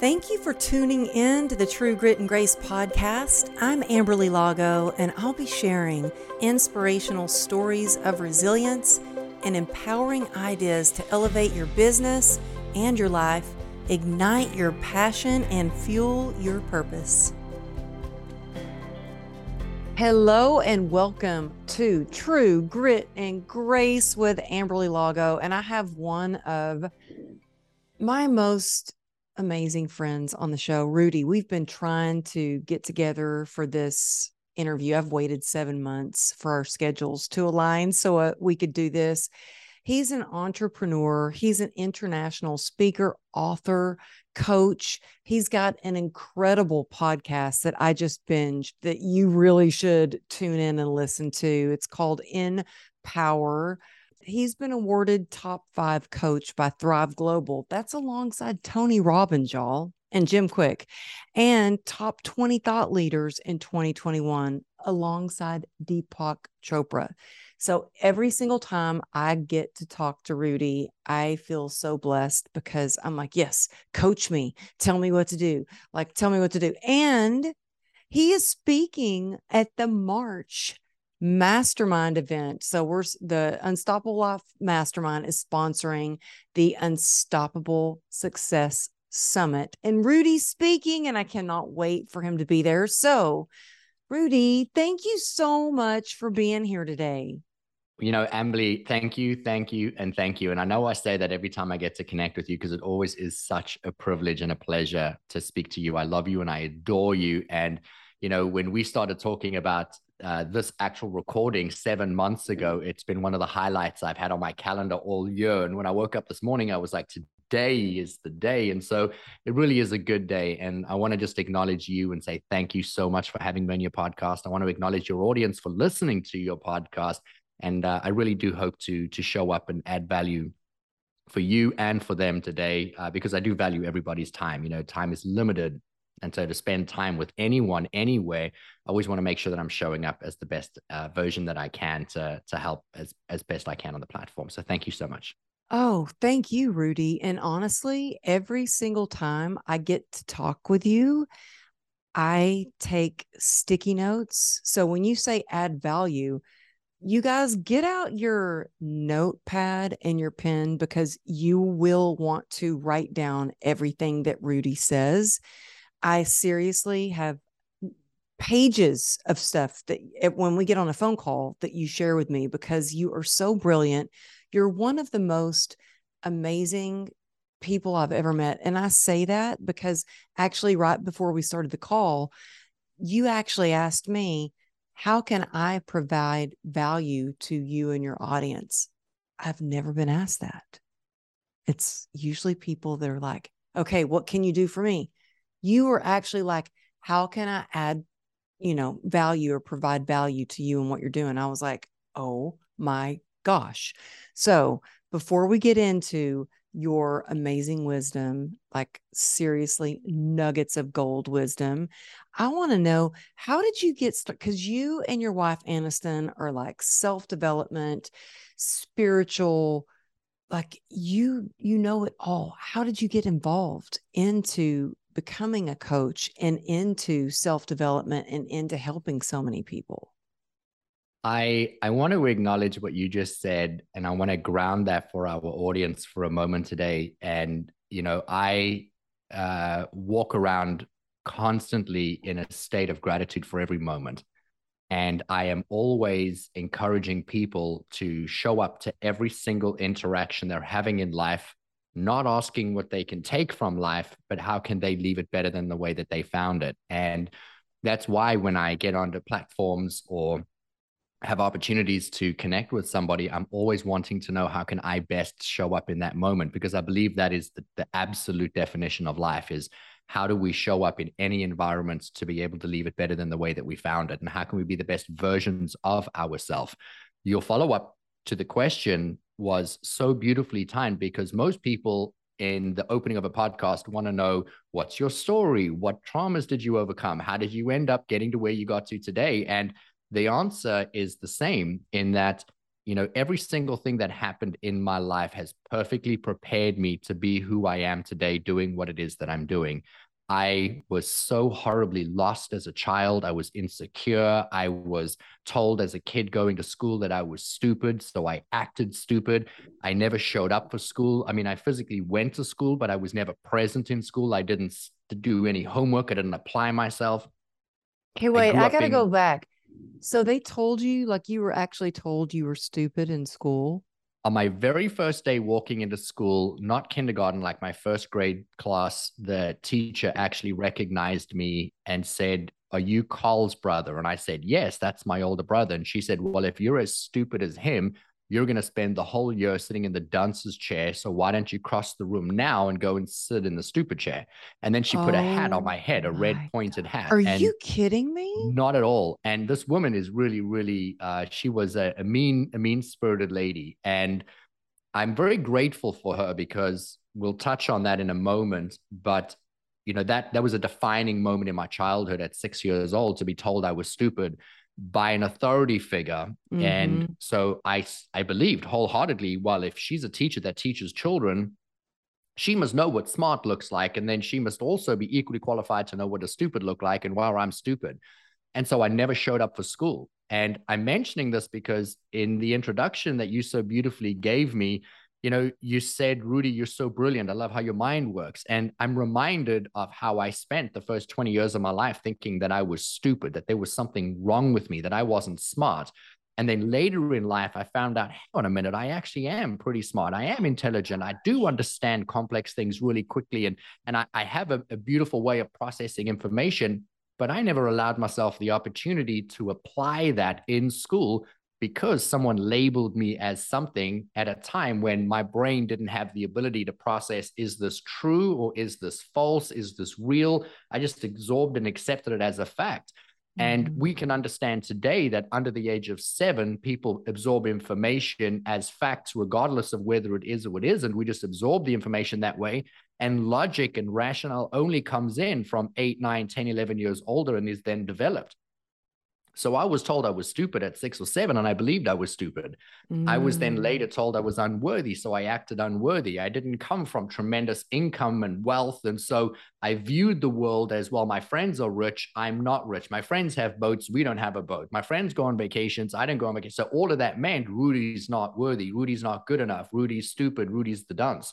Thank you for tuning in to the True Grit and Grace podcast. I'm Amberly Lago, and I'll be sharing inspirational stories of resilience and empowering ideas to elevate your business and your life, ignite your passion, and fuel your purpose. Hello and welcome to True Grit and Grace with Amberly Lago. And I have one of my most amazing friends on the show. Rudi, we've been trying to get together for this interview. I've waited seven months for our schedules to align so uh, we could do this. He's an entrepreneur, he's an international speaker, author, coach. He's got an incredible podcast that I just binged that you really should tune in and listen to. It's called In Power he's been awarded top five coach by Thrive Global. That's alongside Tony Robbins, y'all, and Jim Kwik, and top 20 thought leaders in 2021 alongside Deepak Chopra. So every single time I get to talk to Rudi, I feel so blessed because I'm like, yes, coach me, tell me what to do, like, tell me what to do. And he is speaking at the March mastermind event. So we're the Unstoppable Life Mastermind is sponsoring the Unstoppable Success Summit. And Rudi's speaking, and I cannot wait for him to be there. So, Rudi, thank you so much for being here today. You know, Amberly, thank you, thank you, and thank you. And I know I say that every time I get to connect with you because it always is such a privilege and a pleasure to speak to you. I love you and I adore you. And, you know, when we started talking about uh, this actual recording seven months ago. It's been one of the highlights I've had on my calendar all year. And when I woke up this morning, I was like, today is the day. And so it really is a good day. And I want to just acknowledge you and say thank you so much for having me on your podcast. I want to acknowledge your audience for listening to your podcast. And uh, I really do hope to to show up and add value for you and for them today uh, because I do value everybody's time. You know, time is limited and so to spend time with anyone, anywhere, I always want to make sure that I'm showing up as the best uh, version that I can to, to help as, as best I can on the platform. So thank you so much. Oh, thank you, Rudi. And honestly, every single time I get to talk with you, I take sticky notes. So when you say add value, you guys get out your notepad and your pen because you will want to write down everything that Rudi says I seriously have pages of stuff that eh, when we get on a phone call that you share with me because you are so brilliant. You're one of the most amazing people I've ever met. And I say that because actually, right before we started the call, you actually asked me, How can I provide value to you and your audience? I've never been asked that. It's usually people that are like, Okay, what can you do for me? You were actually like, how can I add, you know, value or provide value to you and what you're doing? I was like, oh my gosh. So before we get into your amazing wisdom, like seriously nuggets of gold wisdom. I want to know how did you get started? Because you and your wife Aniston are like self development, spiritual, like you you know it all. How did you get involved into becoming a coach and into self development and into helping so many people? I I want to acknowledge what you just said, and I want to ground that for our audience for a moment today. And you know, I uh, walk around constantly in a state of gratitude for every moment. And I am always encouraging people to show up to every single interaction they're having in life not asking what they can take from life, but how can they leave it better than the way that they found it. And that's why when I get onto platforms or have opportunities to connect with somebody, I'm always wanting to know how can I best show up in that moment? Because I believe that is the, the absolute definition of life is how do we show up in any environment to be able to leave it better than the way that we found it? And how can we be the best versions of ourselves your follow up to the question was so beautifully timed because most people in the opening of a podcast want to know what's your story? What traumas did you overcome? How did you end up getting to where you got to today? And the answer is the same in that you know, every single thing that happened in my life has perfectly prepared me to be who I am today, doing what it is that I'm doing. I was so horribly lost as a child. I was insecure. I was told as a kid going to school that I was stupid. So I acted stupid. I never showed up for school. I mean, I physically went to school, but I was never present in school. I didn't do any homework. I didn't apply myself. Okay, wait, I, I got to being... go back. So they told you, like you were actually told you were stupid in school? On my very first day walking into school, not kindergarten, like my first grade class, the teacher actually recognized me and said, Are you Carl's brother? And I said, Yes, that's my older brother. And she said, Well, if you're as stupid as him, you're going to spend the whole year sitting in the dunce's chair. So why don't you cross the room now and go and sit in the stupid chair? And then she put oh, a hat on my head, a red pointed hat. Are and you kidding me? Not at all. And this woman is really, really, uh, she was a, a mean, a mean spirited lady. And I'm very grateful for her because we'll touch on that in a moment. But you know that that was a defining moment in my childhood at six years old to be told I was stupid by an authority figure. Mm-hmm. and so i i believed wholeheartedly well if she's a teacher that teaches children she must know what smart looks like. And then she must also be equally qualified to know what a stupid look like and well i'm stupid. And so i never showed up for school. And i'm mentioning this because in the introduction that you so beautifully gave me you know, you said, Rudi, you're so brilliant. I love how your mind works. And I'm reminded of how I spent the first 20 years of my life thinking that I was stupid, that there was something wrong with me, that I wasn't smart. And then later in life, I found out, hang on a minute, I actually am pretty smart. I am intelligent. I do understand complex things really quickly. And, and I, I have a, a beautiful way of processing information, but I never allowed myself the opportunity to apply that in school because someone labeled me as something at a time when my brain didn't have the ability to process is this true or is this false? Is this real? I just absorbed and accepted it as a fact. And mm-hmm. we can understand today that under the age of seven, people absorb information as facts, regardless of whether it is or it isn't. We just absorb the information that way. And logic and rationale only comes in from eight, nine, 10, 11 years older and is then developed. So I was told I was stupid at six or seven, and I believed I was stupid. Mm. I was then mm. later told I was unworthy. So I acted unworthy. I didn't come from tremendous income and wealth. And so I viewed the world as well, my friends are rich. I'm not rich. My friends have boats. We don't have a boat. My friends go on vacations. I didn't go on vacation. So all of that meant Rudi's not worthy. Rudi's not good enough. Rudi's stupid. Rudi's the dunce.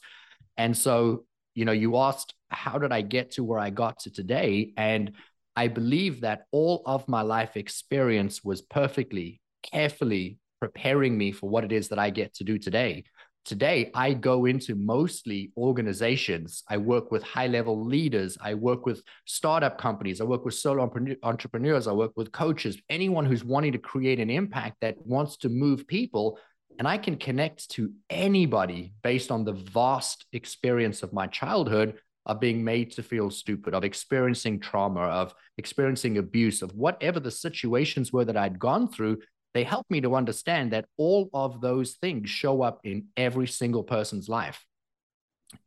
And so, you know, you asked, how did I get to where I got to today? And I believe that all of my life experience was perfectly, carefully preparing me for what it is that I get to do today. Today, I go into mostly organizations. I work with high level leaders. I work with startup companies. I work with solo entrepreneurs. I work with coaches, anyone who's wanting to create an impact that wants to move people. And I can connect to anybody based on the vast experience of my childhood of being made to feel stupid, of experiencing trauma, of experiencing abuse, of whatever the situations were that I'd gone through, they helped me to understand that all of those things show up in every single person's life.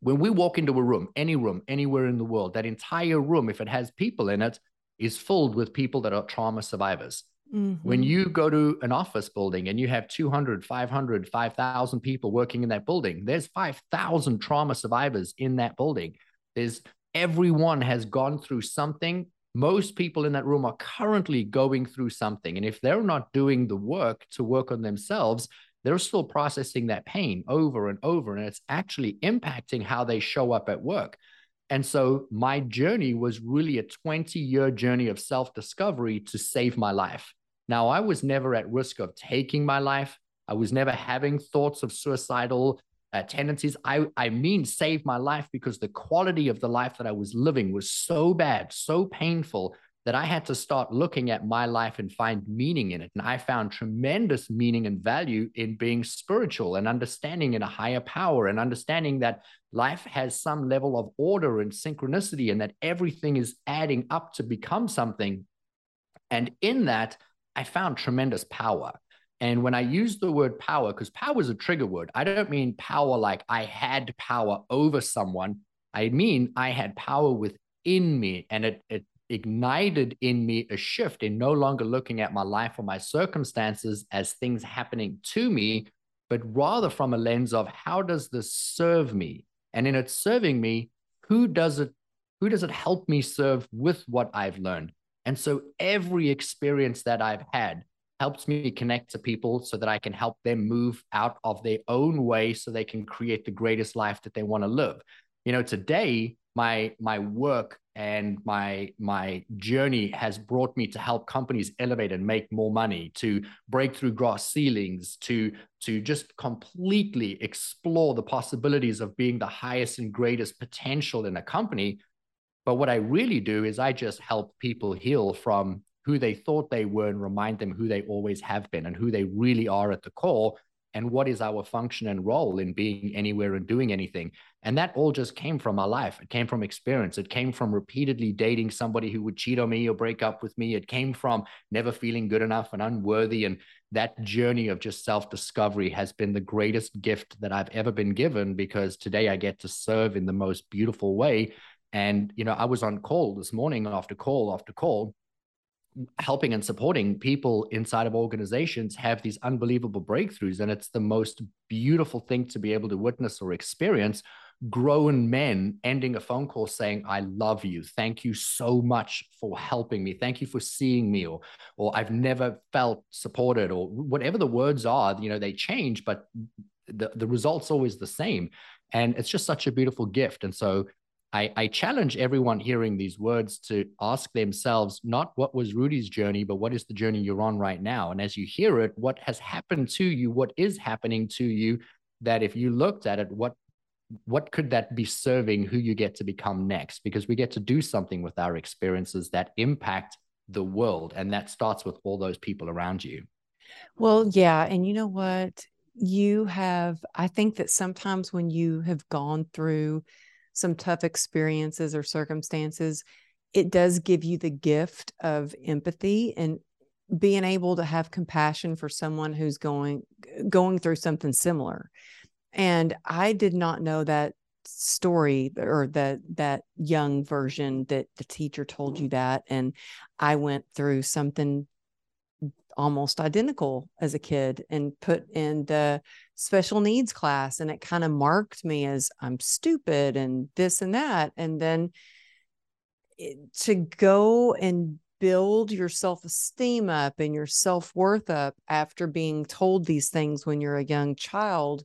When we walk into a room, any room, anywhere in the world, that entire room, if it has people in it, is filled with people that are trauma survivors. Mm-hmm. When you go to an office building and you have 200, 500, 5,000 people working in that building, there's 5,000 trauma survivors in that building. There's everyone has gone through something. Most people in that room are currently going through something. And if they're not doing the work to work on themselves, they're still processing that pain over and over. And it's actually impacting how they show up at work. And so my journey was really a 20 year journey of self discovery to save my life. Now, I was never at risk of taking my life. I was never having thoughts of suicidal uh, tendencies. I, I mean, saved my life because the quality of the life that I was living was so bad, so painful that I had to start looking at my life and find meaning in it. And I found tremendous meaning and value in being spiritual and understanding in a higher power and understanding that life has some level of order and synchronicity and that everything is adding up to become something. And in that, I found tremendous power. And when I use the word power, because power is a trigger word, I don't mean power like I had power over someone. I mean I had power within me, and it it ignited in me a shift in no longer looking at my life or my circumstances as things happening to me, but rather from a lens of how does this serve me? And in it serving me, who does it who does it help me serve with what I've learned? And so every experience that I've had helps me connect to people so that I can help them move out of their own way so they can create the greatest life that they want to live. You know, today my my work and my my journey has brought me to help companies elevate and make more money to break through glass ceilings to to just completely explore the possibilities of being the highest and greatest potential in a company but what i really do is i just help people heal from who they thought they were and remind them who they always have been and who they really are at the core and what is our function and role in being anywhere and doing anything. And that all just came from my life. It came from experience. It came from repeatedly dating somebody who would cheat on me or break up with me. It came from never feeling good enough and unworthy. And that journey of just self discovery has been the greatest gift that I've ever been given because today I get to serve in the most beautiful way. And, you know, I was on call this morning after call after call helping and supporting people inside of organizations have these unbelievable breakthroughs. And it's the most beautiful thing to be able to witness or experience grown men ending a phone call saying, I love you. Thank you so much for helping me. Thank you for seeing me, or, or I've never felt supported, or whatever the words are, you know, they change, but the, the result's always the same. And it's just such a beautiful gift. And so I, I, challenge everyone hearing these words to ask themselves not what was Rudi's journey, but what is the journey you're on right now? And as you hear it, what has happened to you, what is happening to you, that if you looked at it, what what could that be serving who you get to become next? Because we get to do something with our experiences that impact the world. And that starts with all those people around you. Well, yeah. And you know what? You have, I think that sometimes when you have gone through some tough experiences or circumstances, it does give you the gift of empathy and being able to have compassion for someone who's going going through something similar. And I did not know that story or that that young version that the teacher told you that and I went through something almost identical as a kid and put in the special needs class and it kind of marked me as I'm stupid and this and that and then it, to go and build your self-esteem up and your self-worth up after being told these things when you're a young child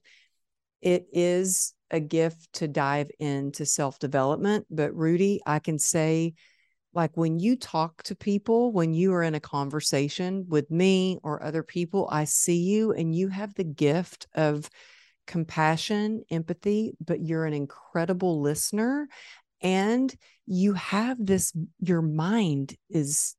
it is a gift to dive into self-development but Rudi I can say like when you talk to people, when you are in a conversation with me or other people, I see you and you have the gift of compassion, empathy, but you're an incredible listener. And you have this, your mind is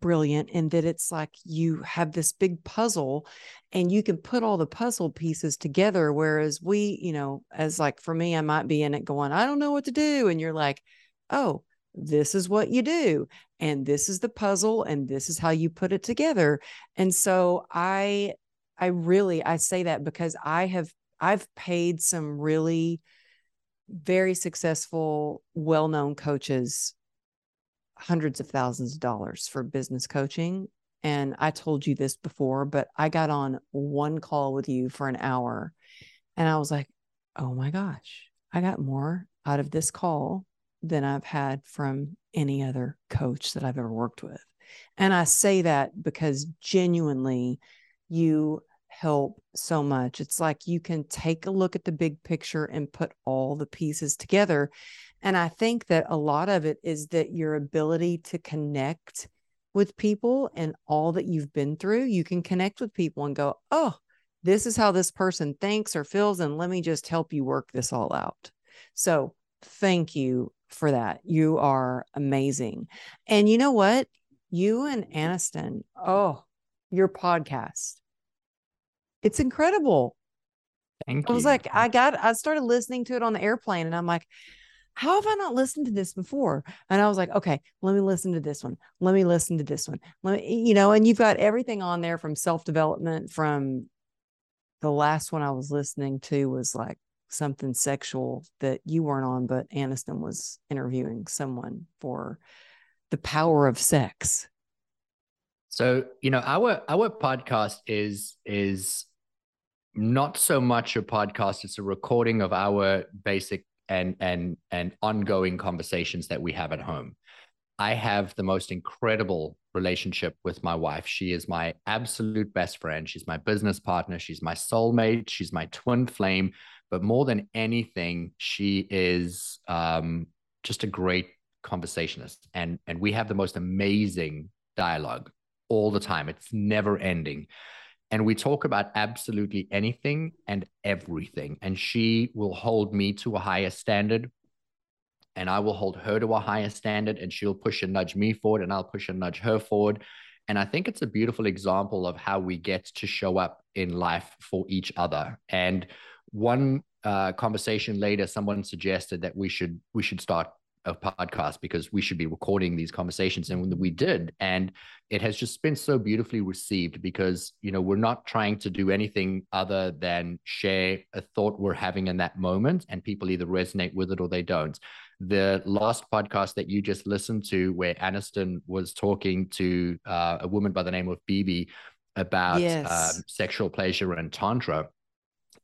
brilliant in that it's like you have this big puzzle and you can put all the puzzle pieces together. Whereas we, you know, as like for me, I might be in it going, I don't know what to do. And you're like, oh, this is what you do and this is the puzzle and this is how you put it together. And so i i really i say that because i have i've paid some really very successful well-known coaches hundreds of thousands of dollars for business coaching. And i told you this before but i got on one call with you for an hour and i was like oh my gosh i got more out of this call than I've had from any other coach that I've ever worked with. And I say that because genuinely you help so much. It's like you can take a look at the big picture and put all the pieces together. And I think that a lot of it is that your ability to connect with people and all that you've been through, you can connect with people and go, oh, this is how this person thinks or feels. And let me just help you work this all out. So thank you for that. You are amazing. And you know what? You and Aniston, oh, your podcast. It's incredible. Thank you. I you. was like, I got, I started listening to it on the airplane and I'm like, how have I not listened to this before? And I was like, okay, let me listen to this one. Let me listen to this one. Let me, you know, and you've got everything on there from self development. From the last one I was listening to was like something sexual that you weren't on, but Aniston was interviewing someone for the power of sex? So, you know, our our podcast is is not so much a podcast, it's a recording of our basic and and and ongoing conversations that we have at home. I have the most incredible relationship with my wife. She is my absolute best friend. She's my business partner. She's my soulmate. She's my twin flame. But more than anything, she is um, just a great conversationist. And, and we have the most amazing dialogue all the time. It's never ending. And we talk about absolutely anything and everything. And she will hold me to a higher standard and I will hold her to a higher standard and she'll push and nudge me forward and I'll push and nudge her forward. And I think it's a beautiful example of how we get to show up in life for each other. And one uh, conversation later, someone suggested that we should we should start a podcast because we should be recording these conversations and we did and it has just been so beautifully received because you know we're not trying to do anything other than share a thought we're having in that moment and people either resonate with it or they don't the last podcast that you just listened to where aniston was talking to uh, a woman by the name of bibi about yes. um, sexual pleasure and tantra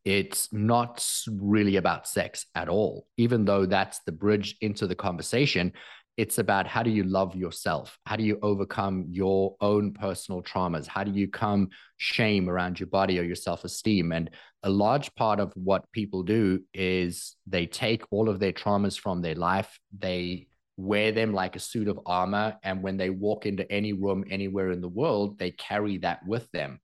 it's not really about sex at all, even though that's the bridge into the conversation. It's about how do you love yourself? How do you overcome your own personal traumas? How do you come shame around your body or your self esteem? And a large part of what people do is they take all of their traumas from their life, they wear them like a suit of armor. And when they walk into any room anywhere in the world, they carry that with them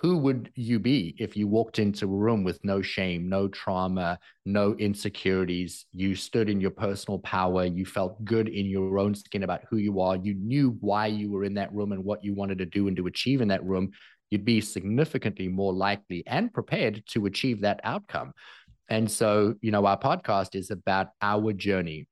who would you be if you walked into a room with no shame, no trauma, no insecurities? You stood in your personal power. You felt good in your own skin about who you are. You knew why you were in that room and what you wanted to do and to achieve in that room. You'd be significantly more likely and prepared to achieve that outcome. And so, you know, our podcast is about our journey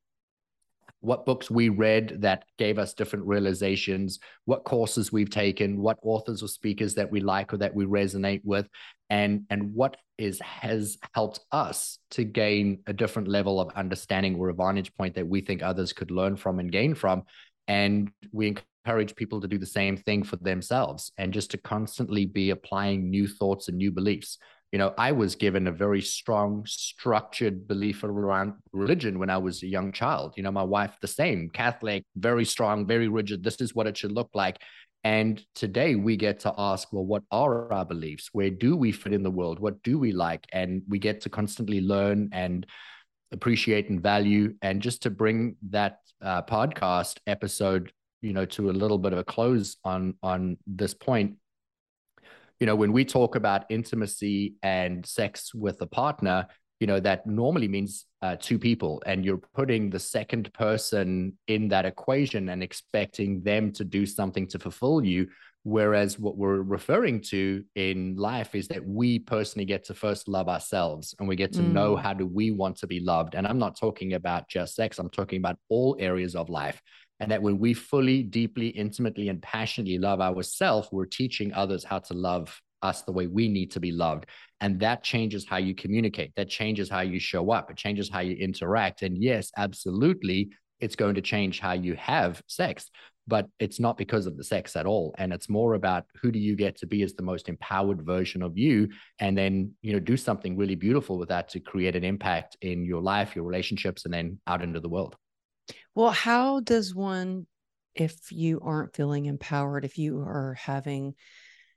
what books we read that gave us different realizations, what courses we've taken, what authors or speakers that we like or that we resonate with, and and what is has helped us to gain a different level of understanding or a vantage point that we think others could learn from and gain from. And we encourage people to do the same thing for themselves and just to constantly be applying new thoughts and new beliefs you know, I was given a very strong, structured belief around religion when I was a young child. You know, my wife, the same, Catholic, very strong, very rigid. This is what it should look like. And today we get to ask, well, what are our beliefs? Where do we fit in the world? What do we like? And we get to constantly learn and appreciate and value. And just to bring that uh, podcast episode, you know, to a little bit of a close on on this point, you know, when we talk about intimacy and sex with a partner, you know, that normally means uh, two people, and you're putting the second person in that equation and expecting them to do something to fulfill you. Whereas what we're referring to in life is that we personally get to first love ourselves and we get to mm. know how do we want to be loved. And I'm not talking about just sex, I'm talking about all areas of life and that when we fully, deeply, intimately, and passionately love ourselves, we're teaching others how to love us the way we need to be loved. And that changes how you communicate. That changes how you show up. It changes how you interact. And yes, absolutely, it's going to change how you have sex, but it's not because of the sex at all. And it's more about who do you get to be as the most empowered version of you. And then, you know, do something really beautiful with that to create an impact in your life, your relationships, and then out into the world. Well, how does one, if you aren't feeling empowered, if you are having,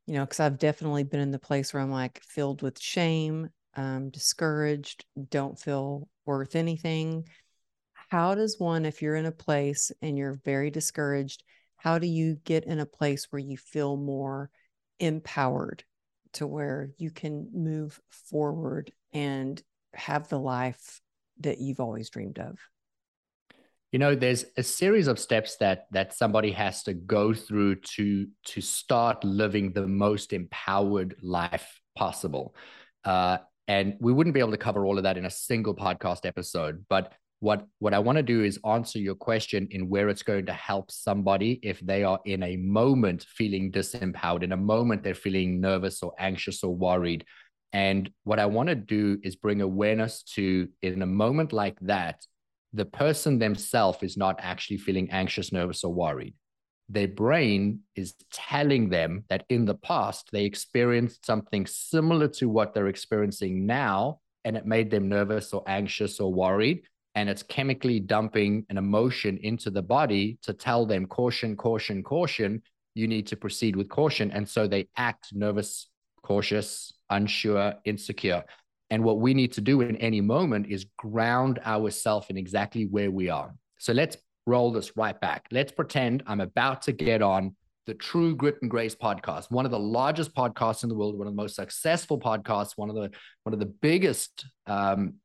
you know, because I've definitely been in the place where I'm like filled with shame, um, discouraged, don't feel worth anything. How does one, if you're in a place and you're very discouraged, how do you get in a place where you feel more empowered to where you can move forward and have the life that you've always dreamed of? You know there's a series of steps that that somebody has to go through to to start living the most empowered life possible. Uh, and we wouldn't be able to cover all of that in a single podcast episode but what what i want to do is answer your question in where it's going to help somebody if they are in a moment feeling disempowered in a moment they're feeling nervous or anxious or worried. And what i want to do is bring awareness to in a moment like that the person themselves is not actually feeling anxious, nervous, or worried. Their brain is telling them that in the past they experienced something similar to what they're experiencing now, and it made them nervous or anxious or worried. And it's chemically dumping an emotion into the body to tell them caution, caution, caution. You need to proceed with caution. And so they act nervous, cautious, unsure, insecure. And what we need to do in any moment is ground ourselves in exactly where we are. So let's roll this right back. Let's pretend I'm about to get on the True Grit and Grace podcast, one of the largest podcasts in the world, one of the most successful podcasts, one of the one of the biggest um,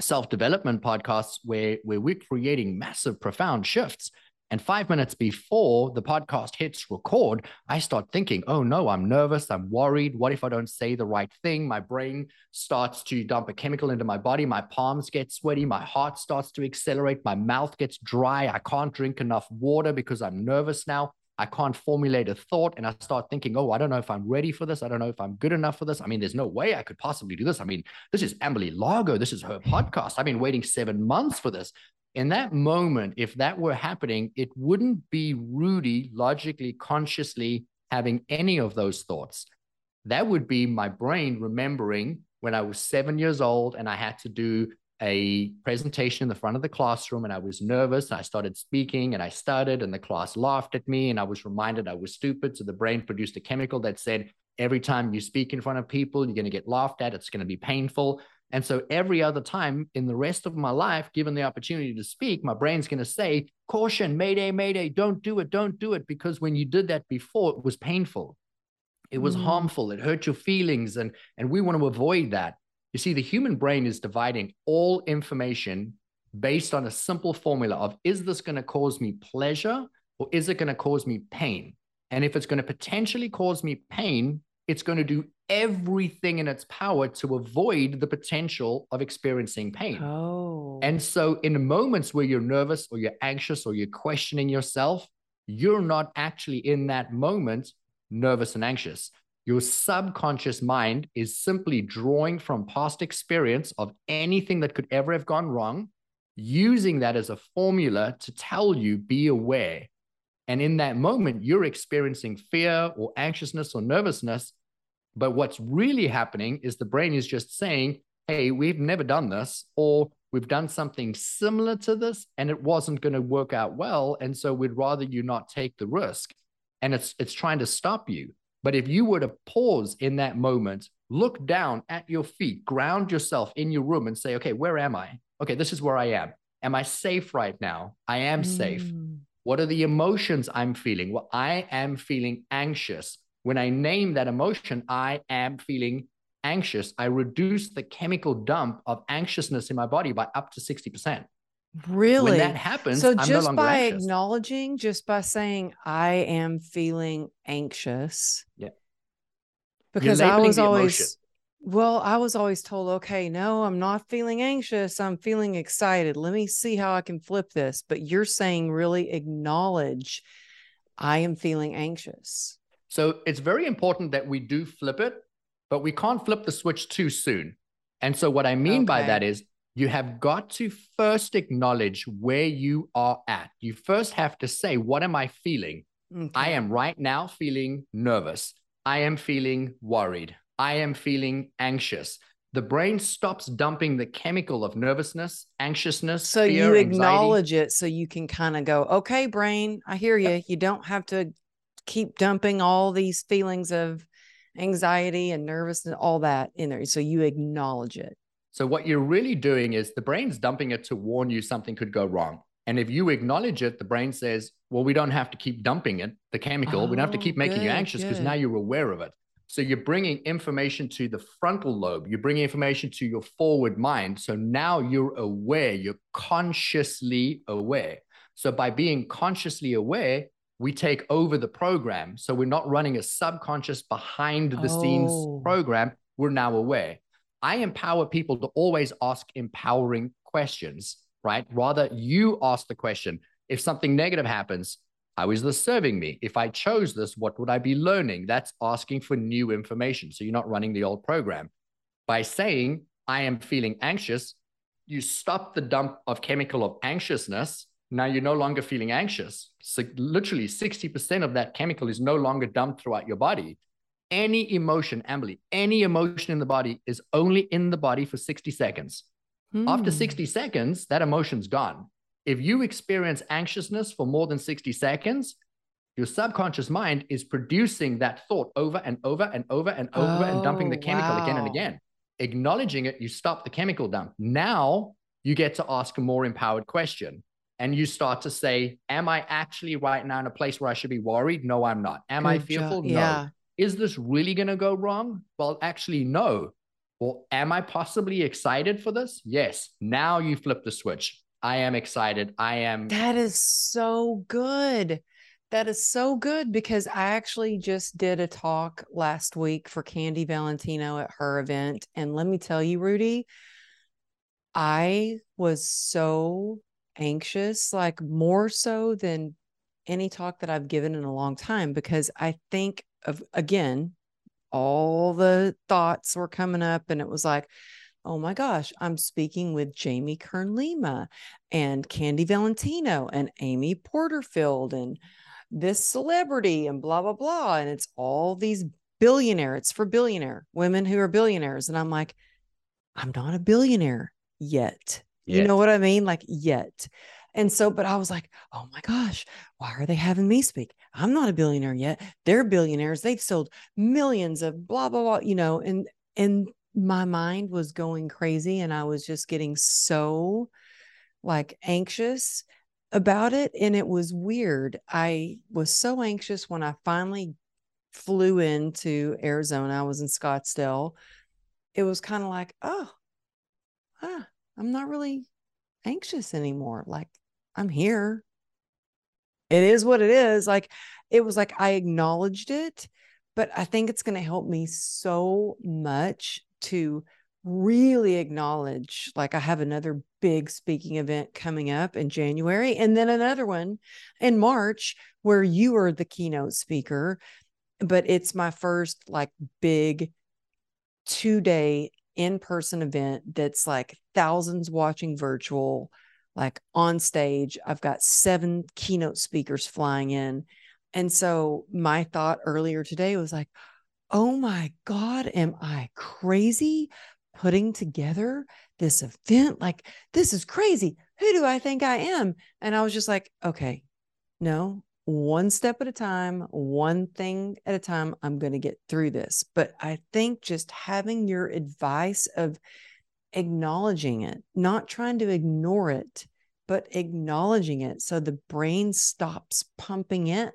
self development podcasts, where where we're creating massive, profound shifts. And five minutes before the podcast hits record, I start thinking, oh no, I'm nervous. I'm worried. What if I don't say the right thing? My brain starts to dump a chemical into my body. My palms get sweaty. My heart starts to accelerate. My mouth gets dry. I can't drink enough water because I'm nervous now. I can't formulate a thought. And I start thinking, oh, I don't know if I'm ready for this. I don't know if I'm good enough for this. I mean, there's no way I could possibly do this. I mean, this is Amberly Lago. This is her podcast. I've been waiting seven months for this in that moment, if that were happening, it wouldn't be Rudi logically, consciously having any of those thoughts. That would be my brain remembering when I was seven years old and I had to do a presentation in the front of the classroom and I was nervous. And I started speaking and I started, and the class laughed at me and I was reminded I was stupid. So the brain produced a chemical that said, every time you speak in front of people, you're going to get laughed at. It's going to be painful. And so every other time in the rest of my life, given the opportunity to speak, my brain's going to say, caution, mayday, mayday, don't do it, don't do it. Because when you did that before, it was painful. It was mm. harmful. It hurt your feelings. And, and we want to avoid that. You see, the human brain is dividing all information based on a simple formula of is this going to cause me pleasure or is it going to cause me pain? And if it's going to potentially cause me pain, it's going to do everything in its power to avoid the potential of experiencing pain. Oh. And so, in moments where you're nervous or you're anxious or you're questioning yourself, you're not actually in that moment nervous and anxious. Your subconscious mind is simply drawing from past experience of anything that could ever have gone wrong, using that as a formula to tell you, be aware. And in that moment, you're experiencing fear or anxiousness or nervousness but what's really happening is the brain is just saying, hey, we've never done this, or we've done something similar to this and it wasn't going to work out well. And so we'd rather you not take the risk. And it's it's trying to stop you. But if you were to pause in that moment, look down at your feet, ground yourself in your room and say, okay, where am I? Okay, this is where I am. Am I safe right now? I am mm. safe. What are the emotions I'm feeling? Well, I am feeling anxious. When I name that emotion, I am feeling anxious. I reduce the chemical dump of anxiousness in my body by up to 60%. Really? When that happens, so I'm just no by anxious. acknowledging, just by saying I am feeling anxious. Yeah. Because I was always well, I was always told, okay, no, I'm not feeling anxious. I'm feeling excited. Let me see how I can flip this. But you're saying really acknowledge I am feeling anxious. So it's very important that we do flip it, but we can't flip the switch too soon. And so what I mean okay. by that is you have got to first acknowledge where you are at. You first have to say, what am I feeling? Okay. I am right now feeling nervous. I am feeling worried. I am feeling anxious. The brain stops dumping the chemical of nervousness, anxiousness. So fear, you acknowledge anxiety. it so you can kind of go, okay, brain, I hear you. You don't have to keep dumping all these feelings of anxiety and nervousness, all that in there. So you acknowledge it. So what you're really doing is the brain's dumping it to warn you something could go wrong. And if you acknowledge it, the brain says, well, we don't have to keep dumping it, the chemical. Oh, we don't have to oh, keep making good, you anxious because now you're aware of it. So you're bringing information to the frontal lobe. You're bringing information to your forward mind. So now you're aware. You're consciously aware. So by being consciously aware, we take over the program. So we're not running a subconscious behind the scenes oh. program. We're now aware. I empower people to always ask empowering questions, right? Rather, you ask the question if something negative happens, how is this serving me? If I chose this, what would I be learning? That's asking for new information. So you're not running the old program. By saying, I am feeling anxious, you stop the dump of chemical of anxiousness. Now you're no longer feeling anxious. So literally 60% of that chemical is no longer dumped throughout your body. Any emotion, Amberly, any emotion in the body is only in the body for 60 seconds. Hmm. After 60 seconds, that emotion's gone. If you experience anxiousness for more than 60 seconds, your subconscious mind is producing that thought over and over and over and over oh, and dumping the oh, chemical wow. again and again. Acknowledging it, you stop the chemical dump. Now you get to ask a more empowered question. And you start to say, Am I actually right now in a place where I should be worried? No, I'm not. Am Good I fearful? No. Yeah. Is this really going to go wrong? Well, actually, no. Well, am I possibly excited for this? Yes. Now you flip the switch. I am excited. I am. That is so good. That is so good because I actually just did a talk last week for Candy Valentino at her event. And let me tell you, Rudi, I was so anxious, like more so than any talk that I've given in a long time, because I think of, again, all the thoughts were coming up and it was like, oh my gosh, I'm speaking with Jamie Kern Lima and Candy Valentino and Amy Porterfield and this celebrity and blah blah blah. And it's all these billionaire it's for billionaire women who are billionaires. And i'm like i'm not a billionaire yet, yet. you know what i mean like yet and so but i was like oh my gosh why are they having me speak i'm not a billionaire yet they're billionaires they've sold millions of blah blah blah you know and and my mind was going crazy and i was just getting so like anxious about it and it was weird. I was so anxious when I finally flew into Arizona. I was in Scottsdale. It was kind of like, oh, ah, I'm not really anxious anymore. Like I'm here. It is what it is. Like it was like I acknowledged it, but I think it's going to help me so much to really acknowledge like I have another big speaking event coming up in January and then another one in March where you are the keynote speaker but it's my first like big 2-day in-person event that's like thousands watching virtual like on stage I've got seven keynote speakers flying in and so my thought earlier today was like oh my god am I crazy putting together this event. Like, this is crazy. Who do I think I am? And I was just like, okay, no, one step at a time, one thing at a time. I'm going to get through this. But I think just having your advice of acknowledging it, not trying to ignore it, but acknowledging it so the brain stops pumping in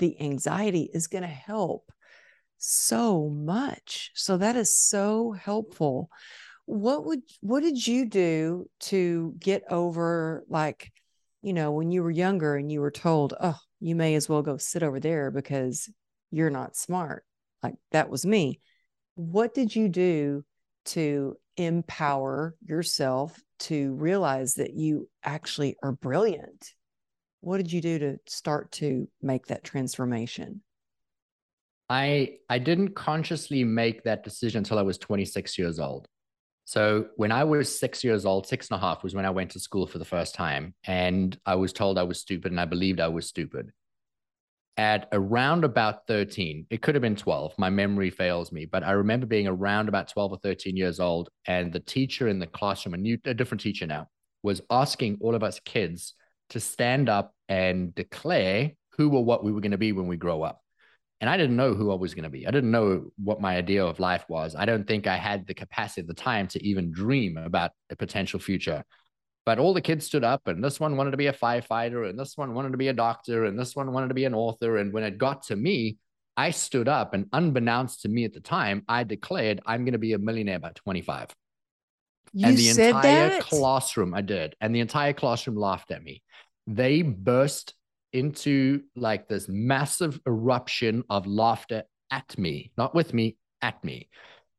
the anxiety is going to help so much. So that is so helpful. What would what did you do to get over like, you know, when you were younger and you were told, "Oh, you may as well go sit over there because you're not smart." Like that was me. What did you do to empower yourself to realize that you actually are brilliant? What did you do to start to make that transformation? I I didn't consciously make that decision until I was 26 years old. So when I was six years old, six and a half was when I went to school for the first time, and I was told I was stupid, and I believed I was stupid. At around about 13, it could have been 12. My memory fails me, but I remember being around about 12 or 13 years old, and the teacher in the classroom, a new, a different teacher now, was asking all of us kids to stand up and declare who or what we were going to be when we grow up and I didn't know who I was going to be. I didn't know what my idea of life was. I don't think I had the capacity at the time to even dream about a potential future. But all the kids stood up, and this one wanted to be a firefighter, and this one wanted to be a doctor, and this one wanted to be an author. And when it got to me, I stood up, and unbeknownst to me at the time, I declared I'm going to be a millionaire by 25. You and the said entire that? classroom, I did, and the entire classroom laughed at me. They burst into like this massive eruption of laughter at me, not with me, at me.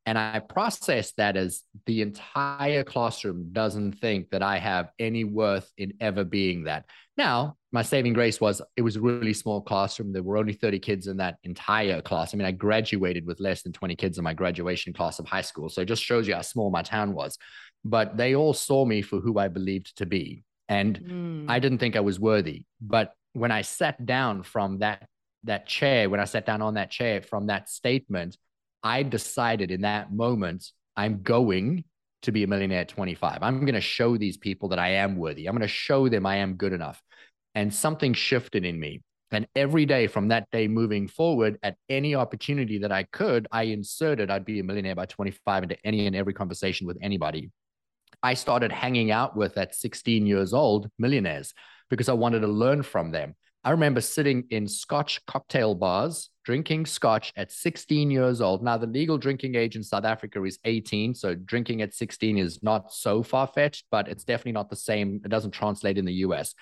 And I process that as the entire classroom doesn't think that I have any worth in ever being that. Now, my saving grace was it was a really small classroom. There were only 30 kids in that entire class. I mean, I graduated with less than 20 kids in my graduation class of high school. So it just shows you how small my town was. but they all saw me for who I believed to be. And mm. I didn't think I was worthy. But when I sat down from that that chair, when I sat down on that chair from that statement, I decided in that moment, I'm going to be a millionaire at 25. I'm going to show these people that I am worthy. I'm going to show them I am good enough. And something shifted in me. And every day from that day moving forward, at any opportunity that I could, I inserted I'd be a millionaire by 25 into any and every conversation with anybody. I started hanging out with at 16 years old millionaires because I wanted to learn from them. I remember sitting in Scotch cocktail bars, drinking Scotch at 16 years old. Now, the legal drinking age in South Africa is 18. So drinking at 16 is not so far fetched, but it's definitely not the same. It doesn't translate in the US.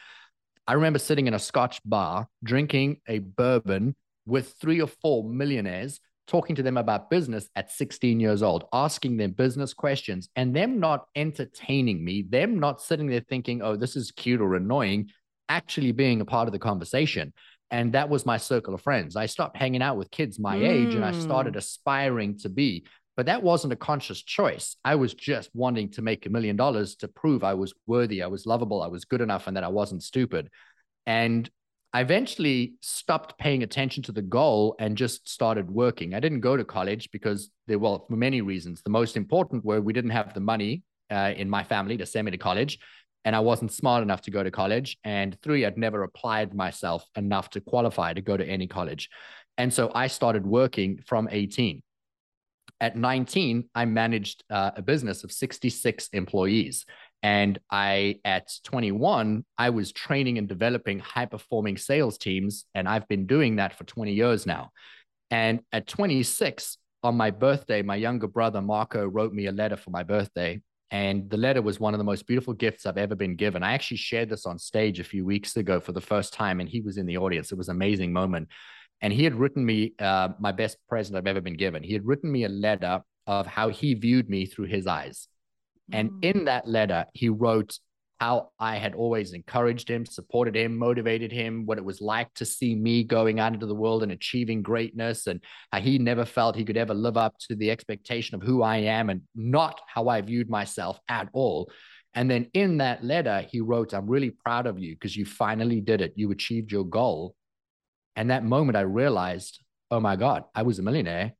I remember sitting in a Scotch bar, drinking a bourbon with three or four millionaires, talking to them about business at 16 years old, asking them business questions, and them not entertaining me, them not sitting there thinking, oh, this is cute or annoying, actually being a part of the conversation. And that was my circle of friends. I stopped hanging out with kids my mm. age and I started mm. aspiring to be but that wasn't a conscious choice. I was just wanting to make a million dollars to prove I was worthy, I was lovable, I was good enough, and that I wasn't stupid. And I eventually stopped paying attention to the goal and just started working. I didn't go to college because there, well, for many reasons. The most important were we didn't have the money uh, in my family to send me to college, and I wasn't smart enough to go to college. And three, I'd never applied myself enough to qualify to go to any college. And so I started working from 18 at 19, I managed uh, a business of 66 employees. And I, at 21, I was training and developing high performing sales teams. And I've been doing that for 20 years now. And at 26, on my birthday, my younger brother, Marco, wrote me a letter for my birthday. And the letter was one of the most beautiful gifts I've ever been given. I actually shared this on stage a few weeks ago for the first time, and he was in the audience. It was an amazing moment and he had written me uh, my best present I've ever been given. He had written me a letter of how he viewed me through his eyes. And mm. in that letter, he wrote how I had always encouraged him, supported him, motivated him, what it was like to see me going out into the world and achieving greatness, and how he never felt he could ever live up to the expectation of who I am and not how I viewed myself at all. And then in that letter, he wrote, I'm really proud of you because you finally did it. You achieved your goal. And that moment I realized, oh my God, I was a millionaire.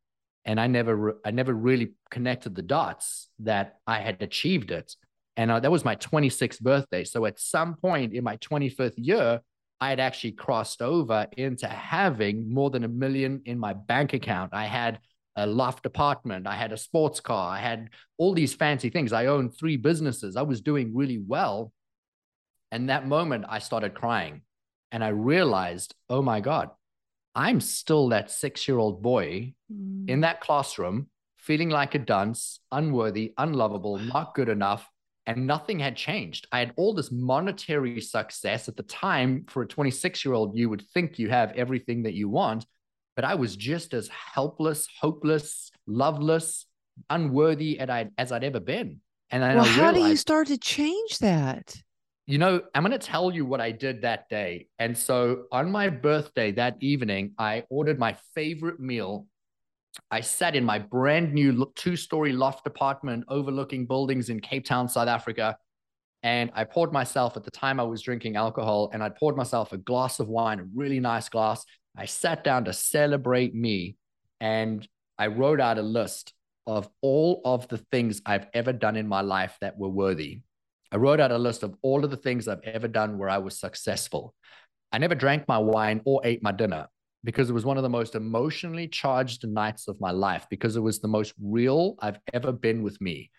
And I never, I never really connected the dots that I had achieved it. And uh, that was my 26th birthday. So at some point in my 25th year, I had actually crossed over into having more than a million in my bank account. I had a loft apartment. I had a sports car. I had all these fancy things. I owned three businesses. I was doing really well. And that moment, I started crying and I realized, oh my God, I'm still that six year old boy mm. in that classroom, feeling like a dunce, unworthy, unlovable, not good enough. And nothing had changed. I had all this monetary success at the time. For a 26 year old, you would think you have everything that you want, but I was just as helpless, hopeless, loveless, unworthy as I'd, as I'd ever been. And well, how do you start to change that? you know, I'm going to tell you what I did that day. And so on my birthday that evening, I ordered my favorite meal. I sat in my brand new two story loft apartment overlooking buildings in Cape Town, South Africa. And I poured myself, at the time I was drinking alcohol, and I poured myself a glass of wine, a really nice glass. I sat down to celebrate me. And I wrote out a list of all of the things I've ever done in my life that were worthy. I wrote out a list of all of the things I've ever done where I was successful. I never drank my wine or ate my dinner because it was one of the most emotionally charged nights of my life because it was the most real I've ever been with me.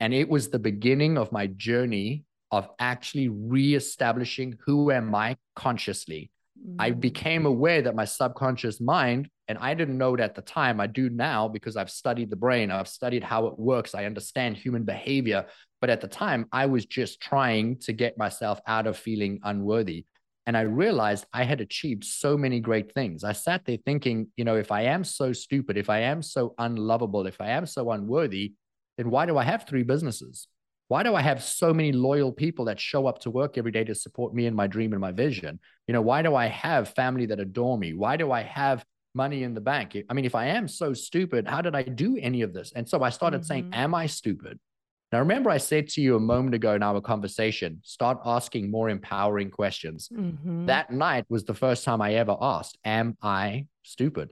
And it was the beginning of my journey of actually reestablishing who am I consciously. Mm-hmm. I mm. became aware that my subconscious mind, and I didn't know it at the time, I do now because I've studied the brain, I've studied how it works, I understand human behavior. But at the time, I was just trying to get myself out of feeling unworthy. And I realized I had achieved so many great things. I sat there thinking, you know, if I am so stupid, if I am so unlovable, if I am so unworthy, then why do I have three businesses? Why do I have so many loyal people that show up to work every day to support me in my dream and my vision? You know, why do I have family that adore me? Why do I have money in the bank? I mean, if I am so stupid, how did I do any of this? And so I started mm-hmm. saying, Am I stupid? Now, remember, I said to you a moment ago in our conversation start asking more empowering questions. Mm-hmm. That night was the first time I ever asked, Am I stupid?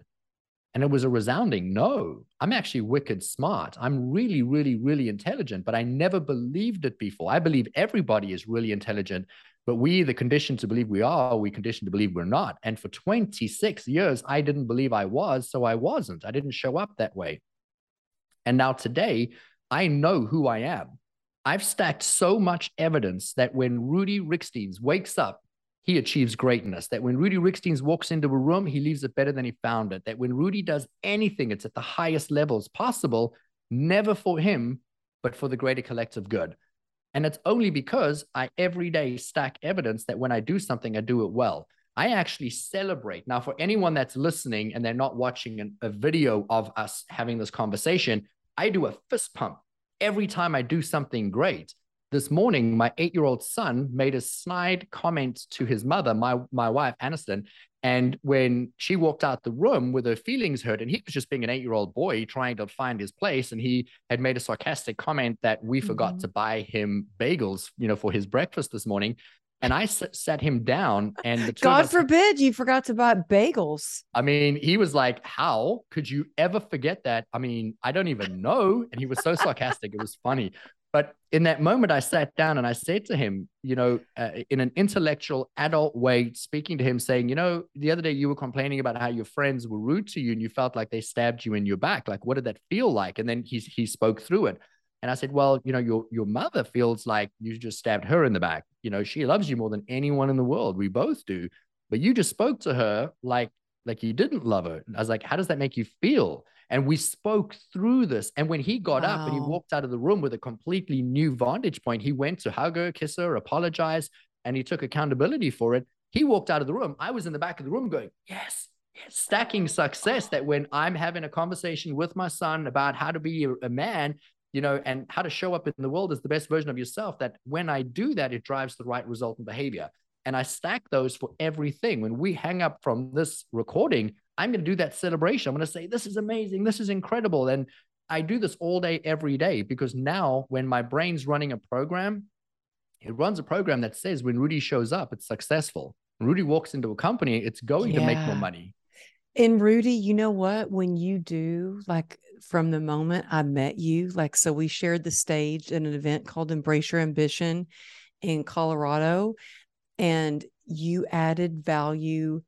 And it was a resounding no. I'm actually wicked smart. I'm really, really, really intelligent, but I never believed it before. I believe everybody is really intelligent, but we either conditioned to believe we are, or we conditioned to believe we're not. And for 26 years, I didn't believe I was, so I wasn't. I didn't show up that way. And now today, I know who I am. I've stacked so much evidence that when Rudi Riekstins wakes up he achieves greatness. That when Rudi Riekstins walks into a room, he leaves it better than he found it. That when Rudi does anything, it's at the highest levels possible, never for him, but for the greater collective good. And it's only because I every day stack evidence that when I do something, I do it well. I actually celebrate. Now, for anyone that's listening and they're not watching an, a video of us having this conversation, I do a fist pump every time I do something great this morning, my eight year old son made a snide comment to his mother, my, my wife, Aniston. And when she walked out the room with her feelings hurt, and he was just being an eight year old boy trying to find his place, and he had made a sarcastic comment that we mm-hmm. forgot to buy him bagels, you know, for his breakfast this morning. And I set him down, and God us, forbid you forgot to buy bagels. I mean, he was like, "How could you ever forget that?" I mean, I don't even know. And he was so sarcastic; it was funny. But in that moment, I sat down and I said to him, you know, uh, in an intellectual, adult way, speaking to him, saying, you know, the other day you were complaining about how your friends were rude to you and you felt like they stabbed you in your back. Like, what did that feel like? And then he, he spoke through it. And I said, well, you know, your, your mother feels like you just stabbed her in the back. You know, she loves you more than anyone in the world. We both do. But you just spoke to her like, like you didn't love her. I was like, how does that make you feel? And we spoke through this. And when he got wow. up and he walked out of the room with a completely new vantage point, he went to hug her, kiss her, apologize, and he took accountability for it. He walked out of the room. I was in the back of the room going, yes, yes. stacking success. That when I'm having a conversation with my son about how to be a, a man, you know, and how to show up in the world as the best version of yourself, that when I do that, it drives the right result and behavior. And I stack those for everything. When we hang up from this recording, I'm going to do that celebration. I'm going to say, this is amazing. This is incredible. And I do this all day, every day, because now when my brain's running a program, it runs a program that says when Rudi shows up, it's successful. When Rudi walks into a company, it's going yeah. to make more money. And Rudi, you know what? When you do, like from the moment I met you, like, so we shared the stage at an event called Embrace Your Ambition in Colorado, and you added value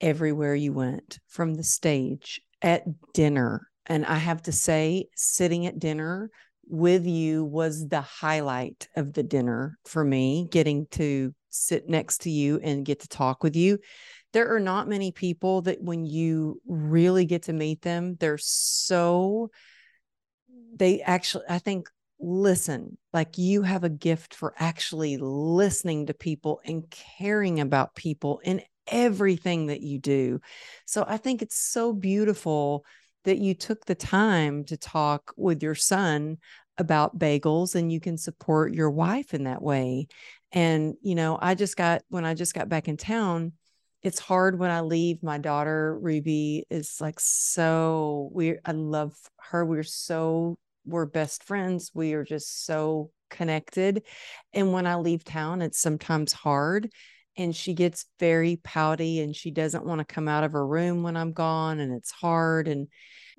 everywhere you went from the stage at dinner. And I have to say, sitting at dinner with you was the highlight of the dinner for me, getting to sit next to you and get to talk with you. There are not many people that when you really get to meet them, they're so, they actually, I think, listen like you have a gift for actually listening to people and caring about people in everything that you do. So I think it's so beautiful that you took the time to talk with your son about bagels and you can support your wife in that way. And, you know, I just got, when I just got back in town, it's hard when I leave. My daughter, Ruby, is like so we I love her. We're so we're best friends. We are just so connected. And when I leave town, it's sometimes hard and she gets very pouty and she doesn't want to come out of her room when I'm gone and it's hard and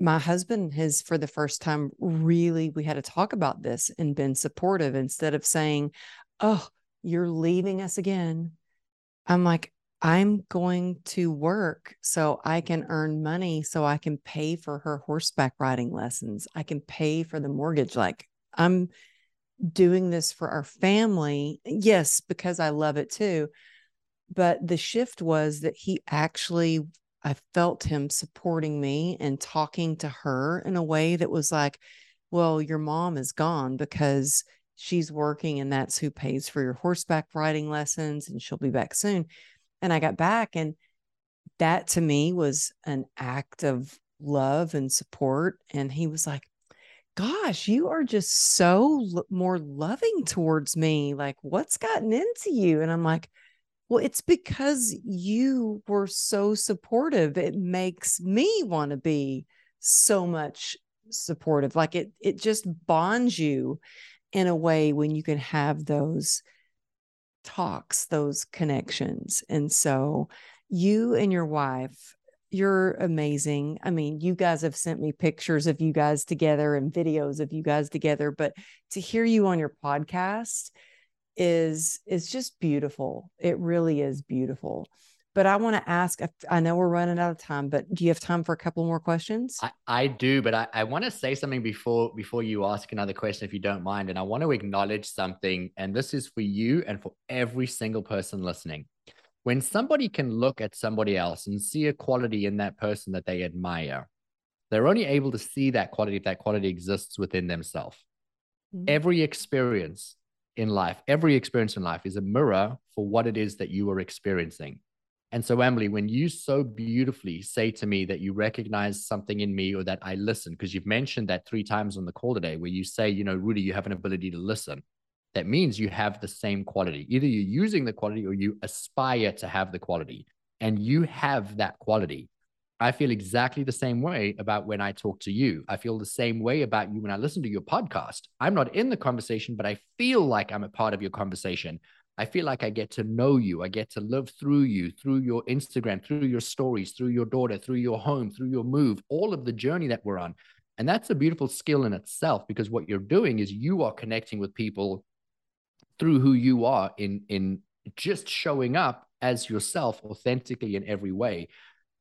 my husband has for the first time really we had to talk about this and been supportive instead of saying oh you're leaving us again i'm like i'm going to work so i can earn money so i can pay for her horseback riding lessons i can pay for the mortgage like i'm doing this for our family yes because i love it too but the shift was that he actually I felt him supporting me and talking to her in a way that was like, well, your mom is gone because she's working and that's who pays for your horseback riding lessons and she'll be back soon. And I got back and that to me was an act of love and support and he was like, gosh, you are just so more loving towards me. Like what's gotten into you? And I'm like, well, it's because you were so supportive. It makes me want to be so much supportive. Like it it just bonds you in a way when you can have those talks, those connections. And so you and your wife you're amazing. I mean, you guys have sent me pictures of you guys together and videos of you guys together, but to hear you on your podcast is is just beautiful. It really is beautiful. But I want to ask, I know we're running out of time, but do you have time for a couple more questions? I, I do, but I, I want to say something before before you ask another question, if you don't mind. And I want to acknowledge something, and this is for you and for every single person listening when somebody can look at somebody else and see a quality in that person that they admire, they're only able to see that quality if that quality exists within themselves. Mm-hmm. Every experience in life, every experience in life is a mirror for what it is that you are experiencing. And so, Amberly, when you so beautifully say to me that you recognize something in me or that I listen, because you've mentioned that three times on the call today, where you say, you know, Rudi, you have an ability to listen that means you have the same quality. Either you're using the quality or you aspire to have the quality, and you have that quality. I feel exactly the same way about when I talk to you. I feel the same way about you when I listen to your podcast. I'm not in the conversation, but I feel like I'm a part of your conversation. I feel like I get to know you. I get to live through you, through your Instagram, through your stories, through your daughter, through your home, through your move, all of the journey that we're on. And that's a beautiful skill in itself because what you're doing is you are connecting with people through who you are in in just showing up as yourself authentically in every way.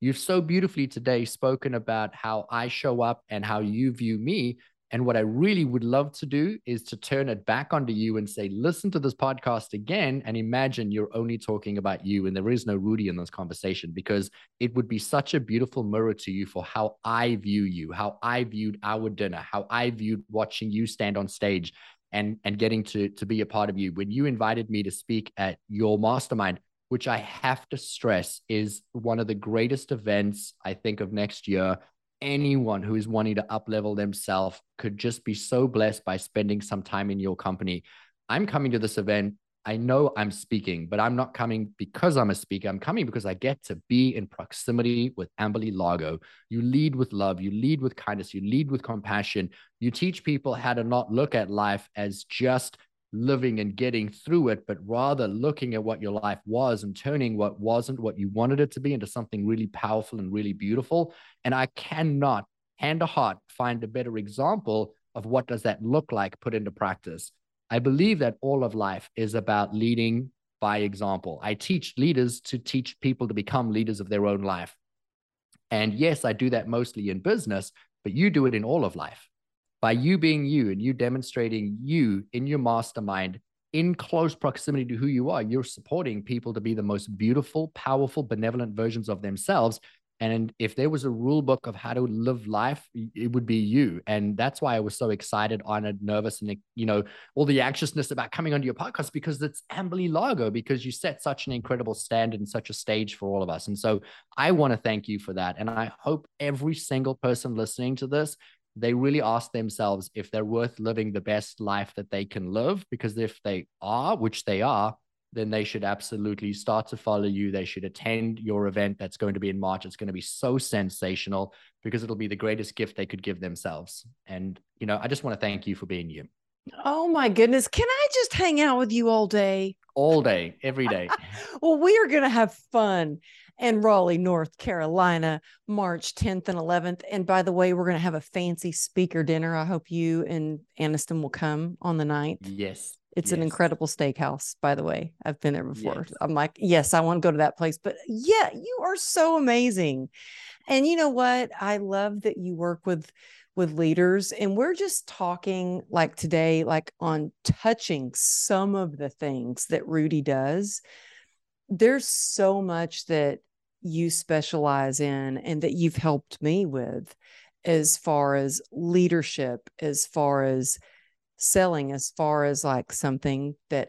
You've so beautifully today spoken about how I show up and how you view me. And what I really would love to do is to turn it back onto you and say, listen to this podcast again and imagine you're only talking about you and there is no Rudi in this conversation because it would be such a beautiful mirror to you for how I view you, how I viewed our dinner, how I viewed watching you stand on stage and and getting to to be a part of you. When you invited me to speak at your mastermind which i have to stress is one of the greatest events i think of next year anyone who is wanting to up level themselves could just be so blessed by spending some time in your company i'm coming to this event I know I'm speaking, but I'm not coming because I'm a speaker. I'm coming because I get to be in proximity with Amberly Lago. You lead with love, you lead with kindness, you lead with compassion. You teach people how to not look at life as just living and getting through it, but rather looking at what your life was and turning what wasn't what you wanted it to be into something really powerful and really beautiful. And I cannot, hand to heart, find a better example of what does that look like put into practice. I believe that all of life is about leading by example. I teach leaders to teach people to become leaders of their own life. And yes, I do that mostly in business, but you do it in all of life. By you being you and you demonstrating you in your mastermind in close proximity to who you are, you're supporting people to be the most beautiful, powerful, benevolent versions of themselves. And if there was a rule book of how to live life, it would be you. And that's why I was so excited, honored, nervous, and you know, all the anxiousness about coming onto your podcast because it's Amberly Lago, because you set such an incredible standard and such a stage for all of us. And so I want to thank you for that. And I hope every single person listening to this, they really ask themselves if they're worth living the best life that they can live. Because if they are, which they are, then they should absolutely start to follow you. They should attend your event that's going to be in March. It's going to be so sensational because it'll be the greatest gift they could give themselves. And, you know, I just want to thank you for being you. Oh my goodness. Can I just hang out with you all day? All day, every day. well, we are going to have fun in Raleigh, North Carolina, March 10th and 11th. And by the way, we're going to have a fancy speaker dinner. I hope you and Aniston will come on the night. Yes. It's yes. an incredible steakhouse, by the way. I've been there before. Yes. I'm like, yes, I want to go to that place. But yeah, you are so amazing. And you know what? I love that you work with with leaders and we're just talking like today like on touching some of the things that Rudi does. There's so much that you specialize in and that you've helped me with as far as leadership, as far as selling as far as like something that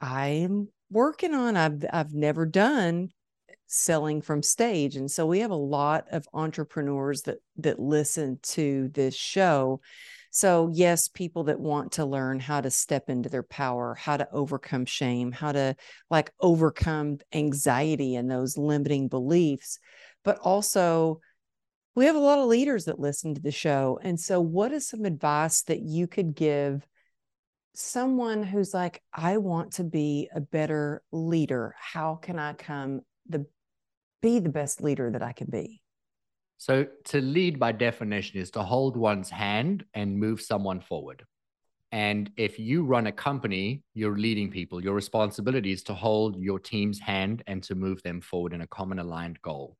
I'm working on. I've I've never done selling from stage. And so we have a lot of entrepreneurs that that listen to this show. So yes, people that want to learn how to step into their power, how to overcome shame, how to like overcome anxiety and those limiting beliefs, but also we have a lot of leaders that listen to the show. And so, what is some advice that you could give someone who's like, I want to be a better leader? How can I come the be the best leader that I can be? So, to lead by definition is to hold one's hand and move someone forward. And if you run a company, you're leading people. Your responsibility is to hold your team's hand and to move them forward in a common aligned goal.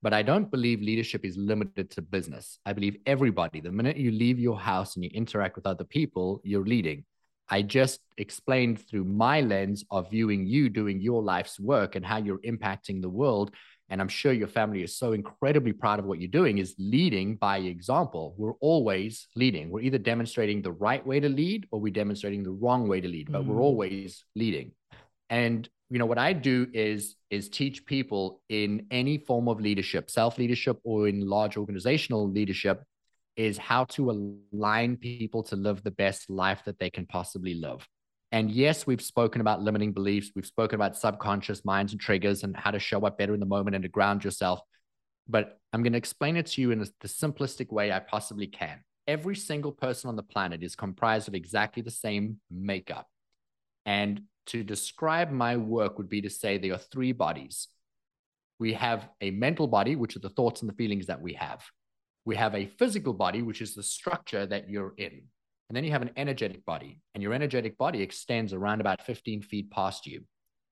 But I don't believe leadership is limited to business. I believe everybody, the minute you leave your house and you interact with other people, you're leading. I just explained through my lens of viewing you doing your life's work and how you're impacting the world. And I'm sure your family is so incredibly proud of what you're doing, is leading by example. We're always leading. We're either demonstrating the right way to lead or we're demonstrating the wrong way to lead, but mm. we're always leading. And you know what i do is is teach people in any form of leadership self leadership or in large organizational leadership is how to align people to live the best life that they can possibly live and yes we've spoken about limiting beliefs we've spoken about subconscious minds and triggers and how to show up better in the moment and to ground yourself but i'm going to explain it to you in the simplistic way i possibly can every single person on the planet is comprised of exactly the same makeup and to describe my work would be to say there are three bodies. We have a mental body, which are the thoughts and the feelings that we have. We have a physical body, which is the structure that you're in. And then you have an energetic body, and your energetic body extends around about 15 feet past you.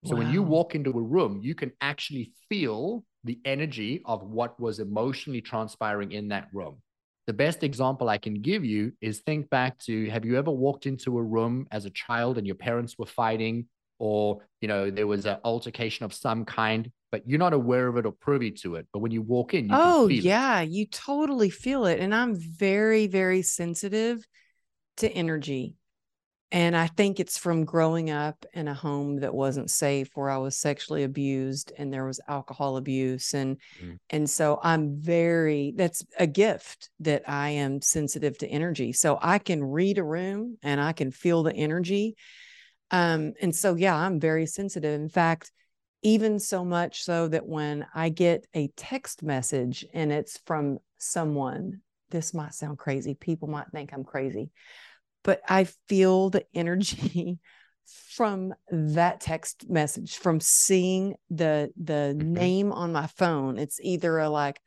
So wow. when you walk into a room, you can actually feel the energy of what was emotionally transpiring in that room the best example I can give you is think back to have you ever walked into a room as a child and your parents were fighting or you know there was an altercation of some kind but you're not aware of it or privy to it but when you walk in you oh yeah it. you totally feel it and i'm very very sensitive to energy and I think it's from growing up in a home that wasn't safe where I was sexually abused and there was alcohol abuse and mm. and so I'm very that's a gift that I am sensitive to energy. So I can read a room and I can feel the energy. Um and so yeah, I'm very sensitive. In fact, even so much so that when I get a text message and it's from someone, this might sound crazy. People might think I'm crazy but I feel the energy from that text message from seeing the the mm-hmm. name on my phone it's either a like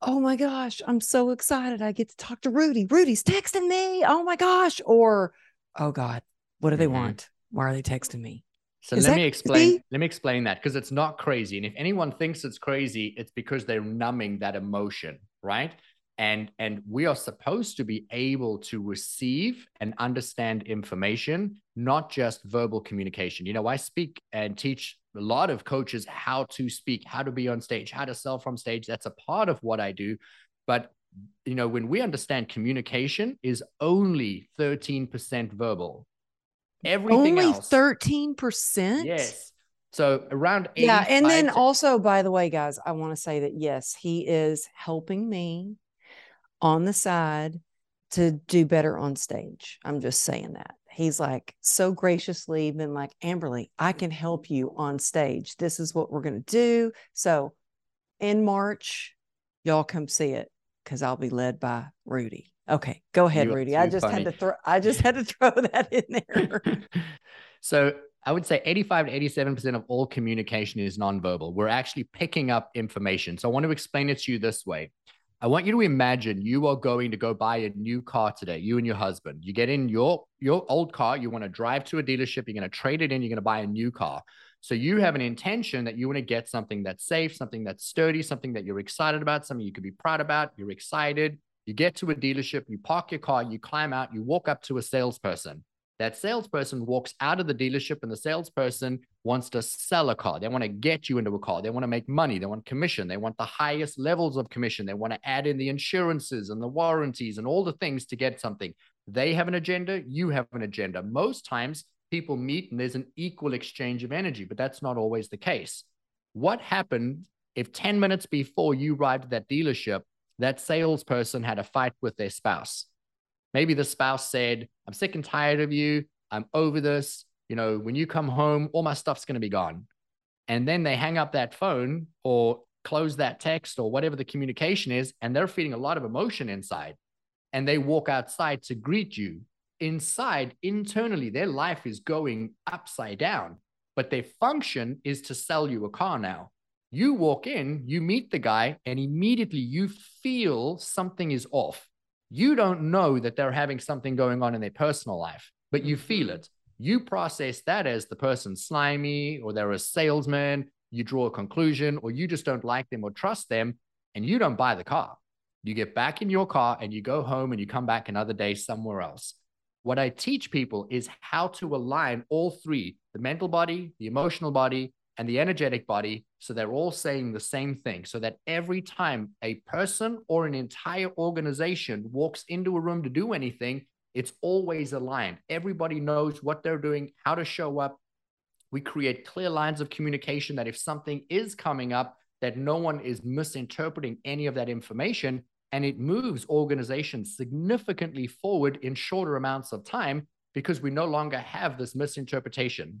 oh my gosh i'm so excited i get to talk to rudi rudi's texting me oh my gosh or oh god what do they mm-hmm. want why are they texting me so Is let me explain crazy? let me explain that because it's not crazy and if anyone thinks it's crazy it's because they're numbing that emotion right and and we are supposed to be able to receive and understand information not just verbal communication. You know i speak and teach a lot of coaches how to speak how to be on stage how to sell from stage. That's a part of what i do. But you know when we understand communication is only 13% verbal. Everything only else 13% yes. So around yeah, and then to- also, by the way, guys, I want to say that yes, he is helping me on the side to do better on stage. I'm just saying that. He's like so graciously been like, Amberly, I can help you on stage. This is what we're going to do. So in March, y'all come see it because I'll be led by Rudi. Okay, go ahead, Rudi. I just funny. had to throw I just had to throw that in there. so I would say 85 to 87% of all communication is nonverbal. We're actually picking up information. So I want to explain it to you this way. I want you to imagine you are going to go buy a new car today, you and your husband. You get in your your old car, you want to drive to a dealership, you're going to trade it in, you're going to buy a new car. So you have an intention that you want to get something that's safe, something that's sturdy, something that you're excited about, something you could be proud about, you're excited. You get to a dealership, you park your car, you climb out, you walk up to a salesperson. That salesperson walks out of the dealership and the salesperson wants to sell a car. They want to get you into a car. They want to make money. They want commission. They want the highest levels of commission. They want to add in the insurances and the warranties and all the things to get something. They have an agenda. You have an agenda. Most times people meet and there's an equal exchange of energy, but that's not always the case. What happened if 10 minutes before you arrived at that dealership, that salesperson had a fight with their spouse? Maybe the spouse said, I'm sick and tired of you. I'm over this. You know, when you come home, all my stuff's going to be gone. And then they hang up that phone, or close that text or whatever the communication is, and they're feeling a lot of emotion inside. And they walk outside to greet you. Inside, internally, their life is going upside down, but their function is to sell you a car now. You walk in, you meet the guy, and immediately you feel something is off. You don't know that they're having something going on in their personal life, but you feel mm-hmm. it. You process that as the person slimy or they're a salesman you draw a conclusion, or you just don't like them or trust them, and you don't buy the car. You get back in your car and you go home and you come back another day somewhere else. What I teach people is how to align all three the mental body, the emotional body, and the energetic body so they're all saying the same thing. So that every time a person or an entire organization walks into a room to do anything, it's always aligned. Everybody knows what they're doing, how to show up, we create clear lines of communication that if something is coming up, that no one is misinterpreting any of that information and it moves organizations significantly forward in shorter amounts of time because we no longer have this misinterpretation.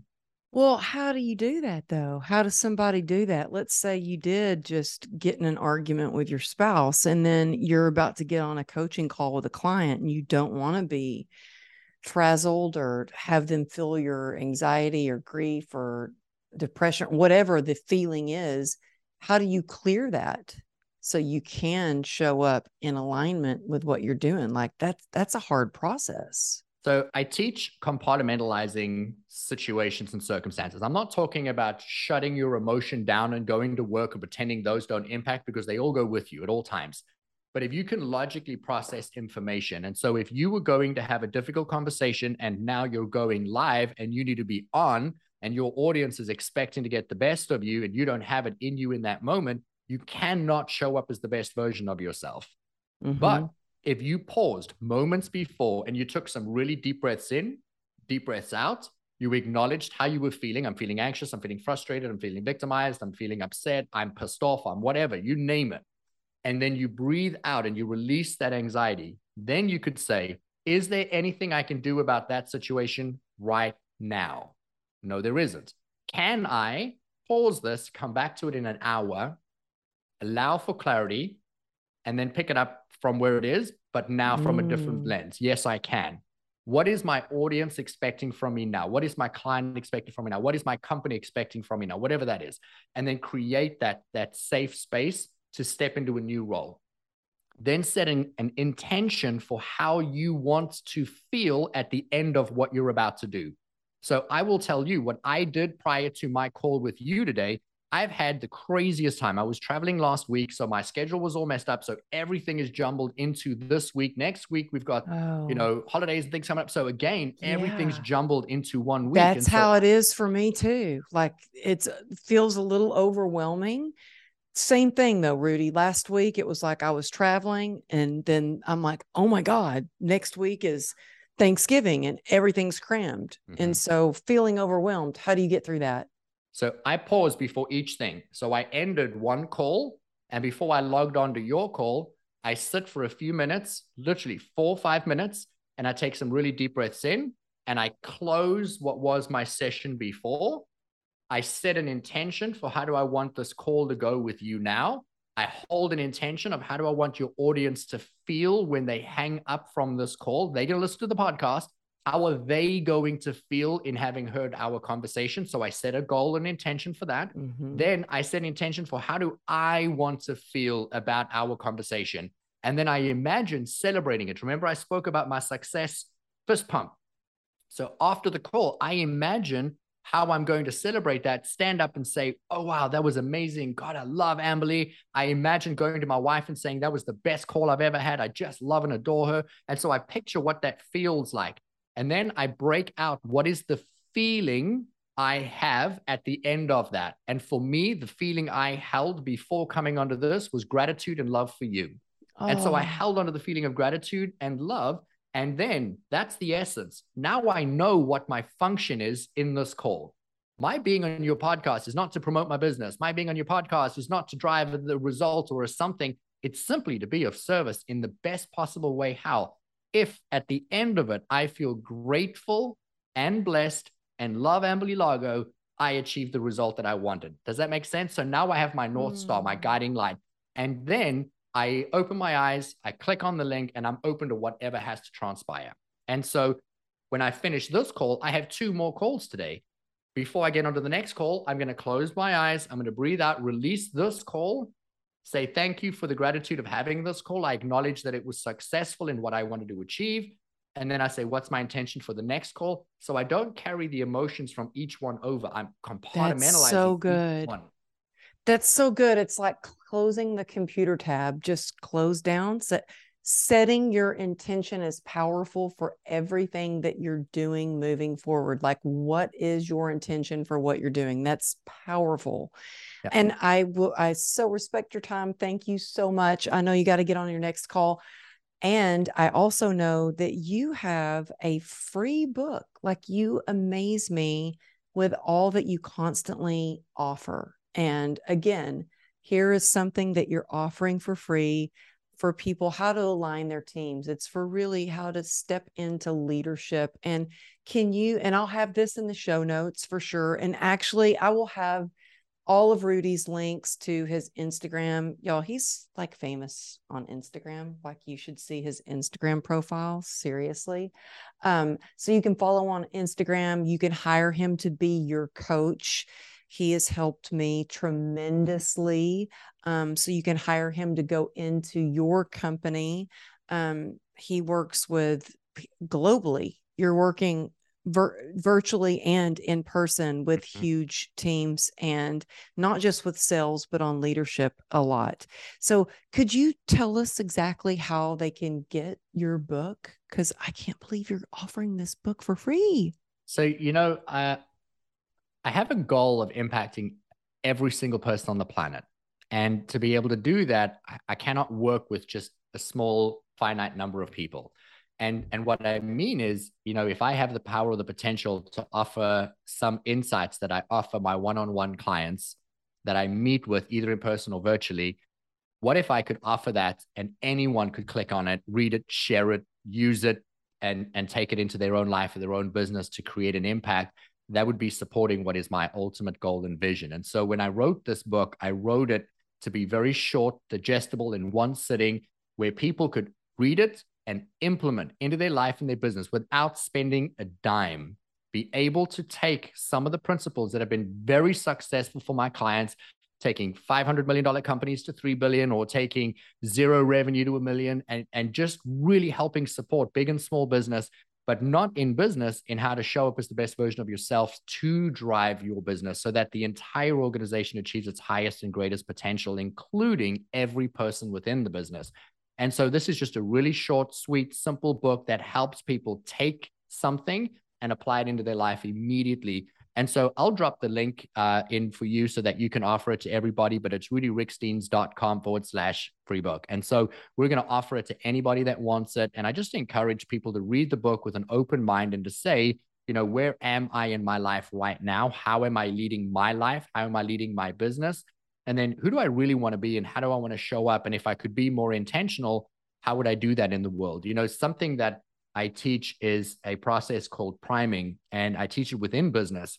Well, how do you do that though? How does somebody do that? Let's say you did just get in an argument with your spouse and then you're about to get on a coaching call with a client and you don't want to be frazzled or have them feel your anxiety or grief or depression, whatever the feeling is, how do you clear that so you can show up in alignment with what you're doing? Like that's that's a hard process. So I teach compartmentalizing situations and circumstances. I'm not talking about shutting your emotion down and going to work and pretending those don't impact because they all go with you at all times. But if you can logically process information, and so if you were going to have a difficult conversation and now you're going live and you need to be on, and your audience is expecting to get the best of you, and you don't have it in you in that moment, you cannot show up as the best version of yourself. Mm-hmm. But if you paused moments before and you took some really deep breaths in, deep breaths out, you acknowledged how you were feeling. I'm feeling anxious. I'm feeling frustrated. I'm feeling victimized. I'm feeling upset. I'm pissed off. I'm whatever, you name it and then you breathe out and you release that anxiety, then you could say, Is there anything I can do about that situation right now? No, there isn't. Can I pause this, come back to it in an hour, allow for clarity, and then pick it up from where it is, but now from mm. a different mm. lens? Yes, I can. What is my audience expecting from me now? What is my client expecting from me now? What is my company expecting from me now? Whatever that is. And then create that, that safe space to step into a new role. Then setting an intention for how you want to feel at the end of what you're about to do. So I will tell you what I did prior to my call with you today. I've had the craziest time. I was traveling last week, so my schedule was all messed up. So everything is jumbled into this week. Next week, we've got, oh. you know, holidays and things coming up. So again, everything's yeah. jumbled into one week. That's so- how it is for me too. Like it feels a little overwhelming same thing though, Rudi. Last week it was like I was traveling, and then I'm like, oh my God, next week is Thanksgiving and everything's crammed. Mm-hmm. And so feeling overwhelmed. How do you get through that? So I paused before each thing. So I ended one call, and before I logged on to your call, I sit for a few minutes, literally four or five minutes, and I take some really deep breaths in and I close what was my session before I set an intention for how do I want this call to go with you now. I hold an intention of how do I want your audience to feel when they hang up from this call. They're going to listen to the podcast. How are they going to feel in having heard our conversation? So I set a goal and intention for that. Mm-hmm. Then I set intention for how do I want to feel about our conversation? And then I imagine celebrating it. Remember, I spoke about my success fist pump. So after the call, I imagine how I'm going to celebrate that, stand up and say, Oh, wow, that was amazing. God, I love Amberly. I imagine going to my wife and saying, That was the best call I've ever had. I just love and adore her. And so I picture what that feels like. And then I break out what is the feeling I have at the end of that. And for me, the feeling I held before coming onto this was gratitude and love for you. Oh. And so I oh. held onto the feeling of gratitude and love and then that's the essence. Now I know what my function is in this call. My being on your podcast is not to promote my business. My being on your podcast is not to drive the result or something. It's simply to be of service in the best possible way. How? If at the end of it, I feel grateful and blessed and love Amberly Lago, I achieved the result that I wanted. Does that make sense? So now I have my North Star, my mm. guiding light. And then I open my eyes, I click on the link, and I'm open to whatever has to transpire. And so when I finish this call, I have two more calls today. Before I get onto the next call, I'm going to close my eyes. I'm going to breathe out, release this call, say thank you for the gratitude of having this call. I acknowledge that it was successful in what I wanted to achieve. And then I say, what's my intention for the next call? So I don't carry the emotions from each one over. I'm compartmentalizing. That's so good. That's so good. It's like closing the computer tab, just close down. Set, setting your intention is powerful for everything that you're doing moving forward. Like, what is your intention for what you're doing? That's powerful. Yeah. And I will, I so respect your time. Thank you so much. I know you got to get on your next call. And I also know that you have a free book. Like you amaze me with all that you constantly offer. And again, here is something that you're offering for free for people how to align their teams. It's for really how to step into leadership. And can you, and I'll have this in the show notes for sure. And actually, I will have all of Rudi's links to his Instagram. Y'all, he's like famous on Instagram. Like you should see his Instagram profile. Seriously. Um, so you can follow on Instagram. You can hire him to be your coach. He has helped me tremendously. Um, so you can hire him to go into your company. Um, he works with globally. You're working vir- virtually and in person with mm-hmm. huge teams and not just with sales but on leadership a lot. So could you tell us exactly how they can get your book? Because i can't believe you're offering this book for free. So you know uh, i have a goal of impacting every single person on the planet. And to be able to do that i cannot work with just a small finite number of people and and what I mean is, you know, if I have the power or the potential to offer some insights that I offer my one-on-one clients that I meet with either in person or virtually, what if I could offer that and anyone could click on it, read it, share it, use it, and and take it into their own life or their own business to create an impact? That would be supporting what is my ultimate goal and vision. And so when I wrote this book, I wrote it to be very short, digestible in one sitting, where people could read it and implement into their life and their business without spending a dime. Be able to take some of the principles that have been very successful for my clients, taking $500 million companies to 3 billion or taking zero revenue to a million and, and just really helping support big and small business, but not in business in how to show up as the best version of yourself to drive your business so that the entire organization achieves its highest and greatest potential, including every person within the business. And so this is just a really short, sweet, simple book that helps people take something and apply it into their life immediately. And so I'll drop the link uh, in for you so that you can offer it to everybody, but it's rudiriekstins.com forward slash free book. And so we're going to offer it to anybody that wants it. And I just encourage people to read the book with an open mind and to say, you know, where am I in my life right now? How am I leading my life? How am I leading my business? And then who do I really want to be and how do I want to show up? And if I could be more intentional, how would I do that in the world? You know, something that I teach is a process called priming, and I teach it within business.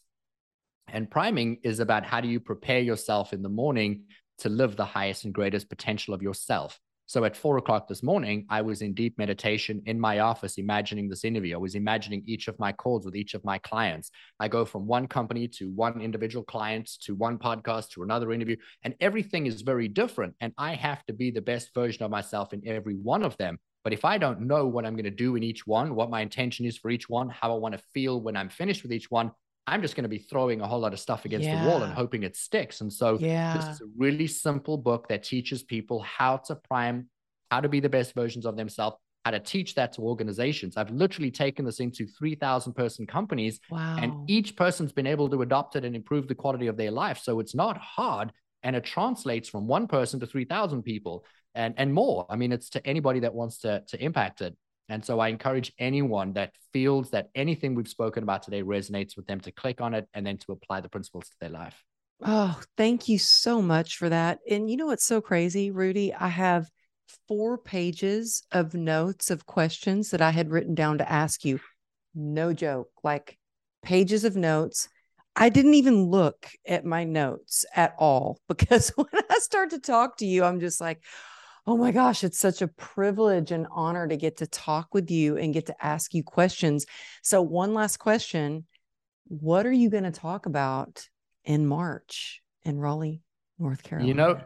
And priming is about how do you prepare yourself in the morning to live the highest and greatest potential of yourself. So at four o'clock this morning, I was in deep meditation in my office, imagining this interview. I was imagining each of my calls with each of my clients. I go from one company to one individual client to one podcast to another interview, and everything is very different. And I have to be the best version of myself in every one of them. But if I don't know what I'm going to do in each one, what my intention is for each one, how I want to feel when I'm finished with each one, I'm just going to be throwing a whole lot of stuff against yeah. the wall and hoping it sticks. And so yeah. this is a really simple book that teaches people how to prime, how to be the best versions of themselves, how to teach that to organizations. I've literally taken this into 3,000 person companies wow. and each person's been able to adopt it and improve the quality of their life. So it's not hard and it translates from one person to 3,000 people and, and more. I mean, it's to anybody that wants to, to impact it. And so I encourage anyone that feels that anything we've spoken about today resonates with them to click on it and then to apply the principles to their life. Oh, thank you so much for that. And you know what's so crazy, Rudi? I have four pages of notes of questions that I had written down to ask you. No joke, like pages of notes. I didn't even look at my notes at all because when I start to talk to you, I'm just like, oh my gosh, it's such a privilege and honor to get to talk with you and get to ask you questions. So, one last question What are you going to talk about in March in Raleigh, North Carolina? You know,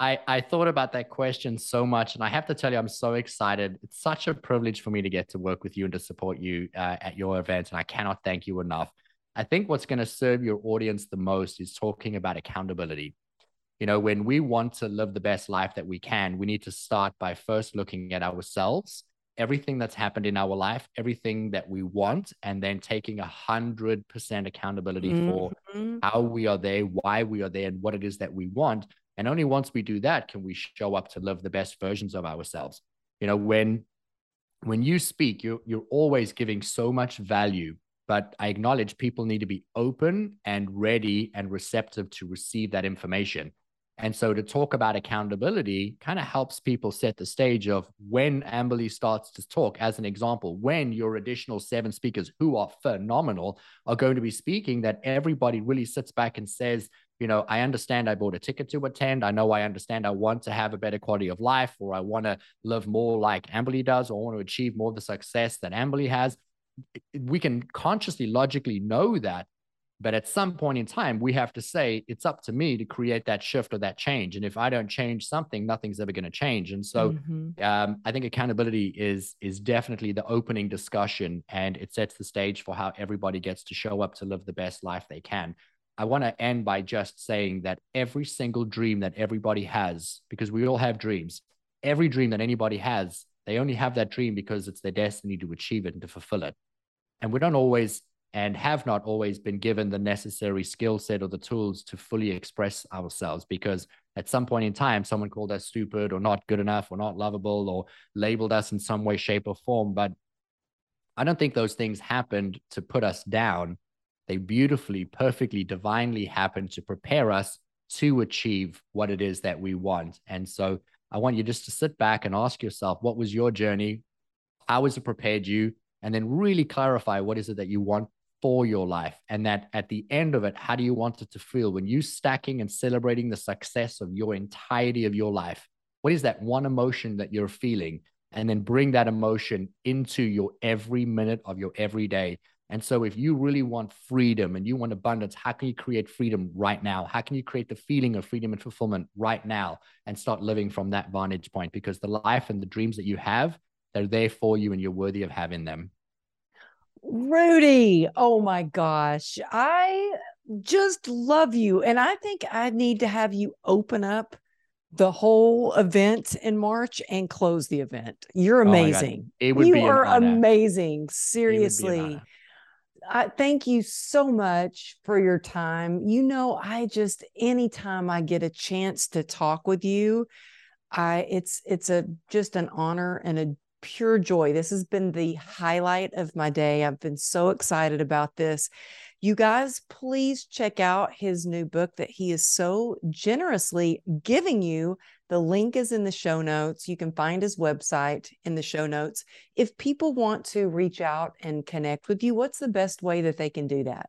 I, I thought about that question so much, and I have to tell you, I'm so excited. It's such a privilege for me to get to work with you and to support you uh, at your event, and I cannot thank you enough. I think what's going to serve your audience the most is talking about accountability. You know, when we want to live the best life that we can, we need to start by first looking at ourselves, everything that's happened in our life, everything that we want, and then taking a hundred percent accountability mm-hmm. for how we are there, why we are there, and what it is that we want and only once we do that can we show up to live the best versions of ourselves. You know, when when you speak, you're you're always giving so much value. But I acknowledge people need to be open and ready and receptive to receive that information. And so to talk about accountability kind of helps people set the stage of when Amberly starts to talk. As an example, when your additional seven speakers who are phenomenal are going to be speaking, that everybody really sits back and says, you know, I understand I bought a ticket to attend. I know I understand I want to have a better quality of life, or I want to live more like Amberly does, or I want to achieve more of the success that Amberly has. We can consciously, logically know that. But at some point in time, we have to say, it's up to me to create that shift or that change. And if I don't change something, nothing's ever going to change. And so mm-hmm. um, I think accountability is is definitely the opening discussion and it sets the stage for how everybody gets to show up to live the best life they can. I want to end by just saying that every single dream that everybody has, because we all have dreams, every dream that anybody has, they only have that dream because it's their destiny to achieve it and to fulfill it. And we don't always and have not always been given the necessary skill set or the tools to fully express ourselves because at some point in time, someone called us stupid or not good enough or not lovable or labeled us in some way, shape, or form. But I don't think those things happened to put us down they beautifully, perfectly, divinely happened to prepare us to achieve what it is that we want. And so I want you just to sit back and ask yourself, what was your journey? How has it prepared you? And then really clarify what is it that you want for your life. And that at the end of it, how do you want it to feel when you stacking and celebrating the success of your entirety of your life? What is that one emotion that you're feeling? And then bring that emotion into your every minute of your everyday and so, if you really want freedom and you want abundance, how can you create freedom right now? How can you create the feeling of freedom and fulfillment right now and start living from that vantage point? Because the life and the dreams that you have, they're there for you and you're worthy of having them. Rudi, oh my gosh, I just love you. And I think I need to have you open up the whole event in March and close the event. You're oh amazing. Oh it would you be are amazing. Seriously. I thank you so much for your time. You know, I just anytime I get a chance to talk with you, I it's it's a just an honor and a pure joy. This has been the highlight of my day. I've been so excited about this. You guys, please check out his new book that he is so generously giving you. The link is in the show notes. You can find his website in the show notes. If people want to reach out and connect with you, what's the best way that they can do that?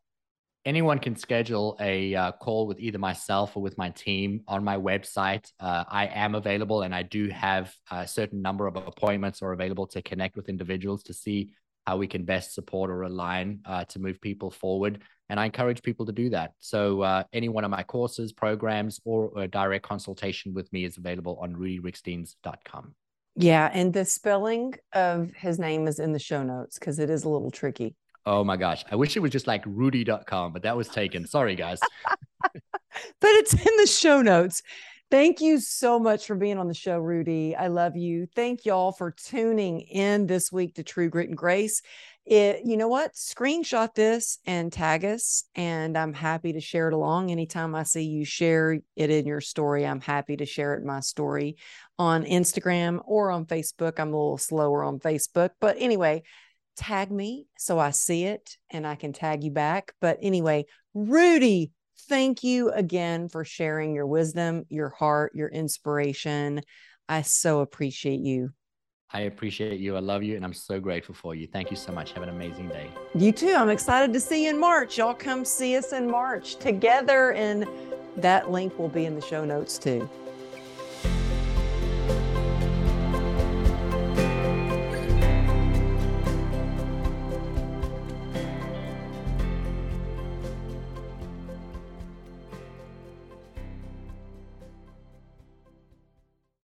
Anyone can schedule a uh, call with either myself or with my team on my website. Uh, I am available and I do have a certain number of appointments or available to connect with individuals to see how we can best support or align uh, to move people forward. And I encourage people to do that. So uh, any one of my courses, programs, or a direct consultation with me is available on rudiriekstins.com. Yeah. And the spelling of his name is in the show notes because it is a little tricky. Oh my gosh. I wish it was just like rudi.com, but that was taken. Sorry, guys. but it's in the show notes. Thank you so much for being on the show, Rudi. I love you. Thank y'all for tuning in this week to True Grit and Grace. It, you know what? Screenshot this and tag us, and I'm happy to share it along. Anytime I see you share it in your story, I'm happy to share it in my story on Instagram or on Facebook. I'm a little slower on Facebook, but anyway, tag me so I see it and I can tag you back. But anyway, Rudi, thank you again for sharing your wisdom, your heart, your inspiration. I so appreciate you. I appreciate you. I love you. And I'm so grateful for you. Thank you so much. Have an amazing day. You too. I'm excited to see you in March. Y'all come see us in March together. And that link will be in the show notes too.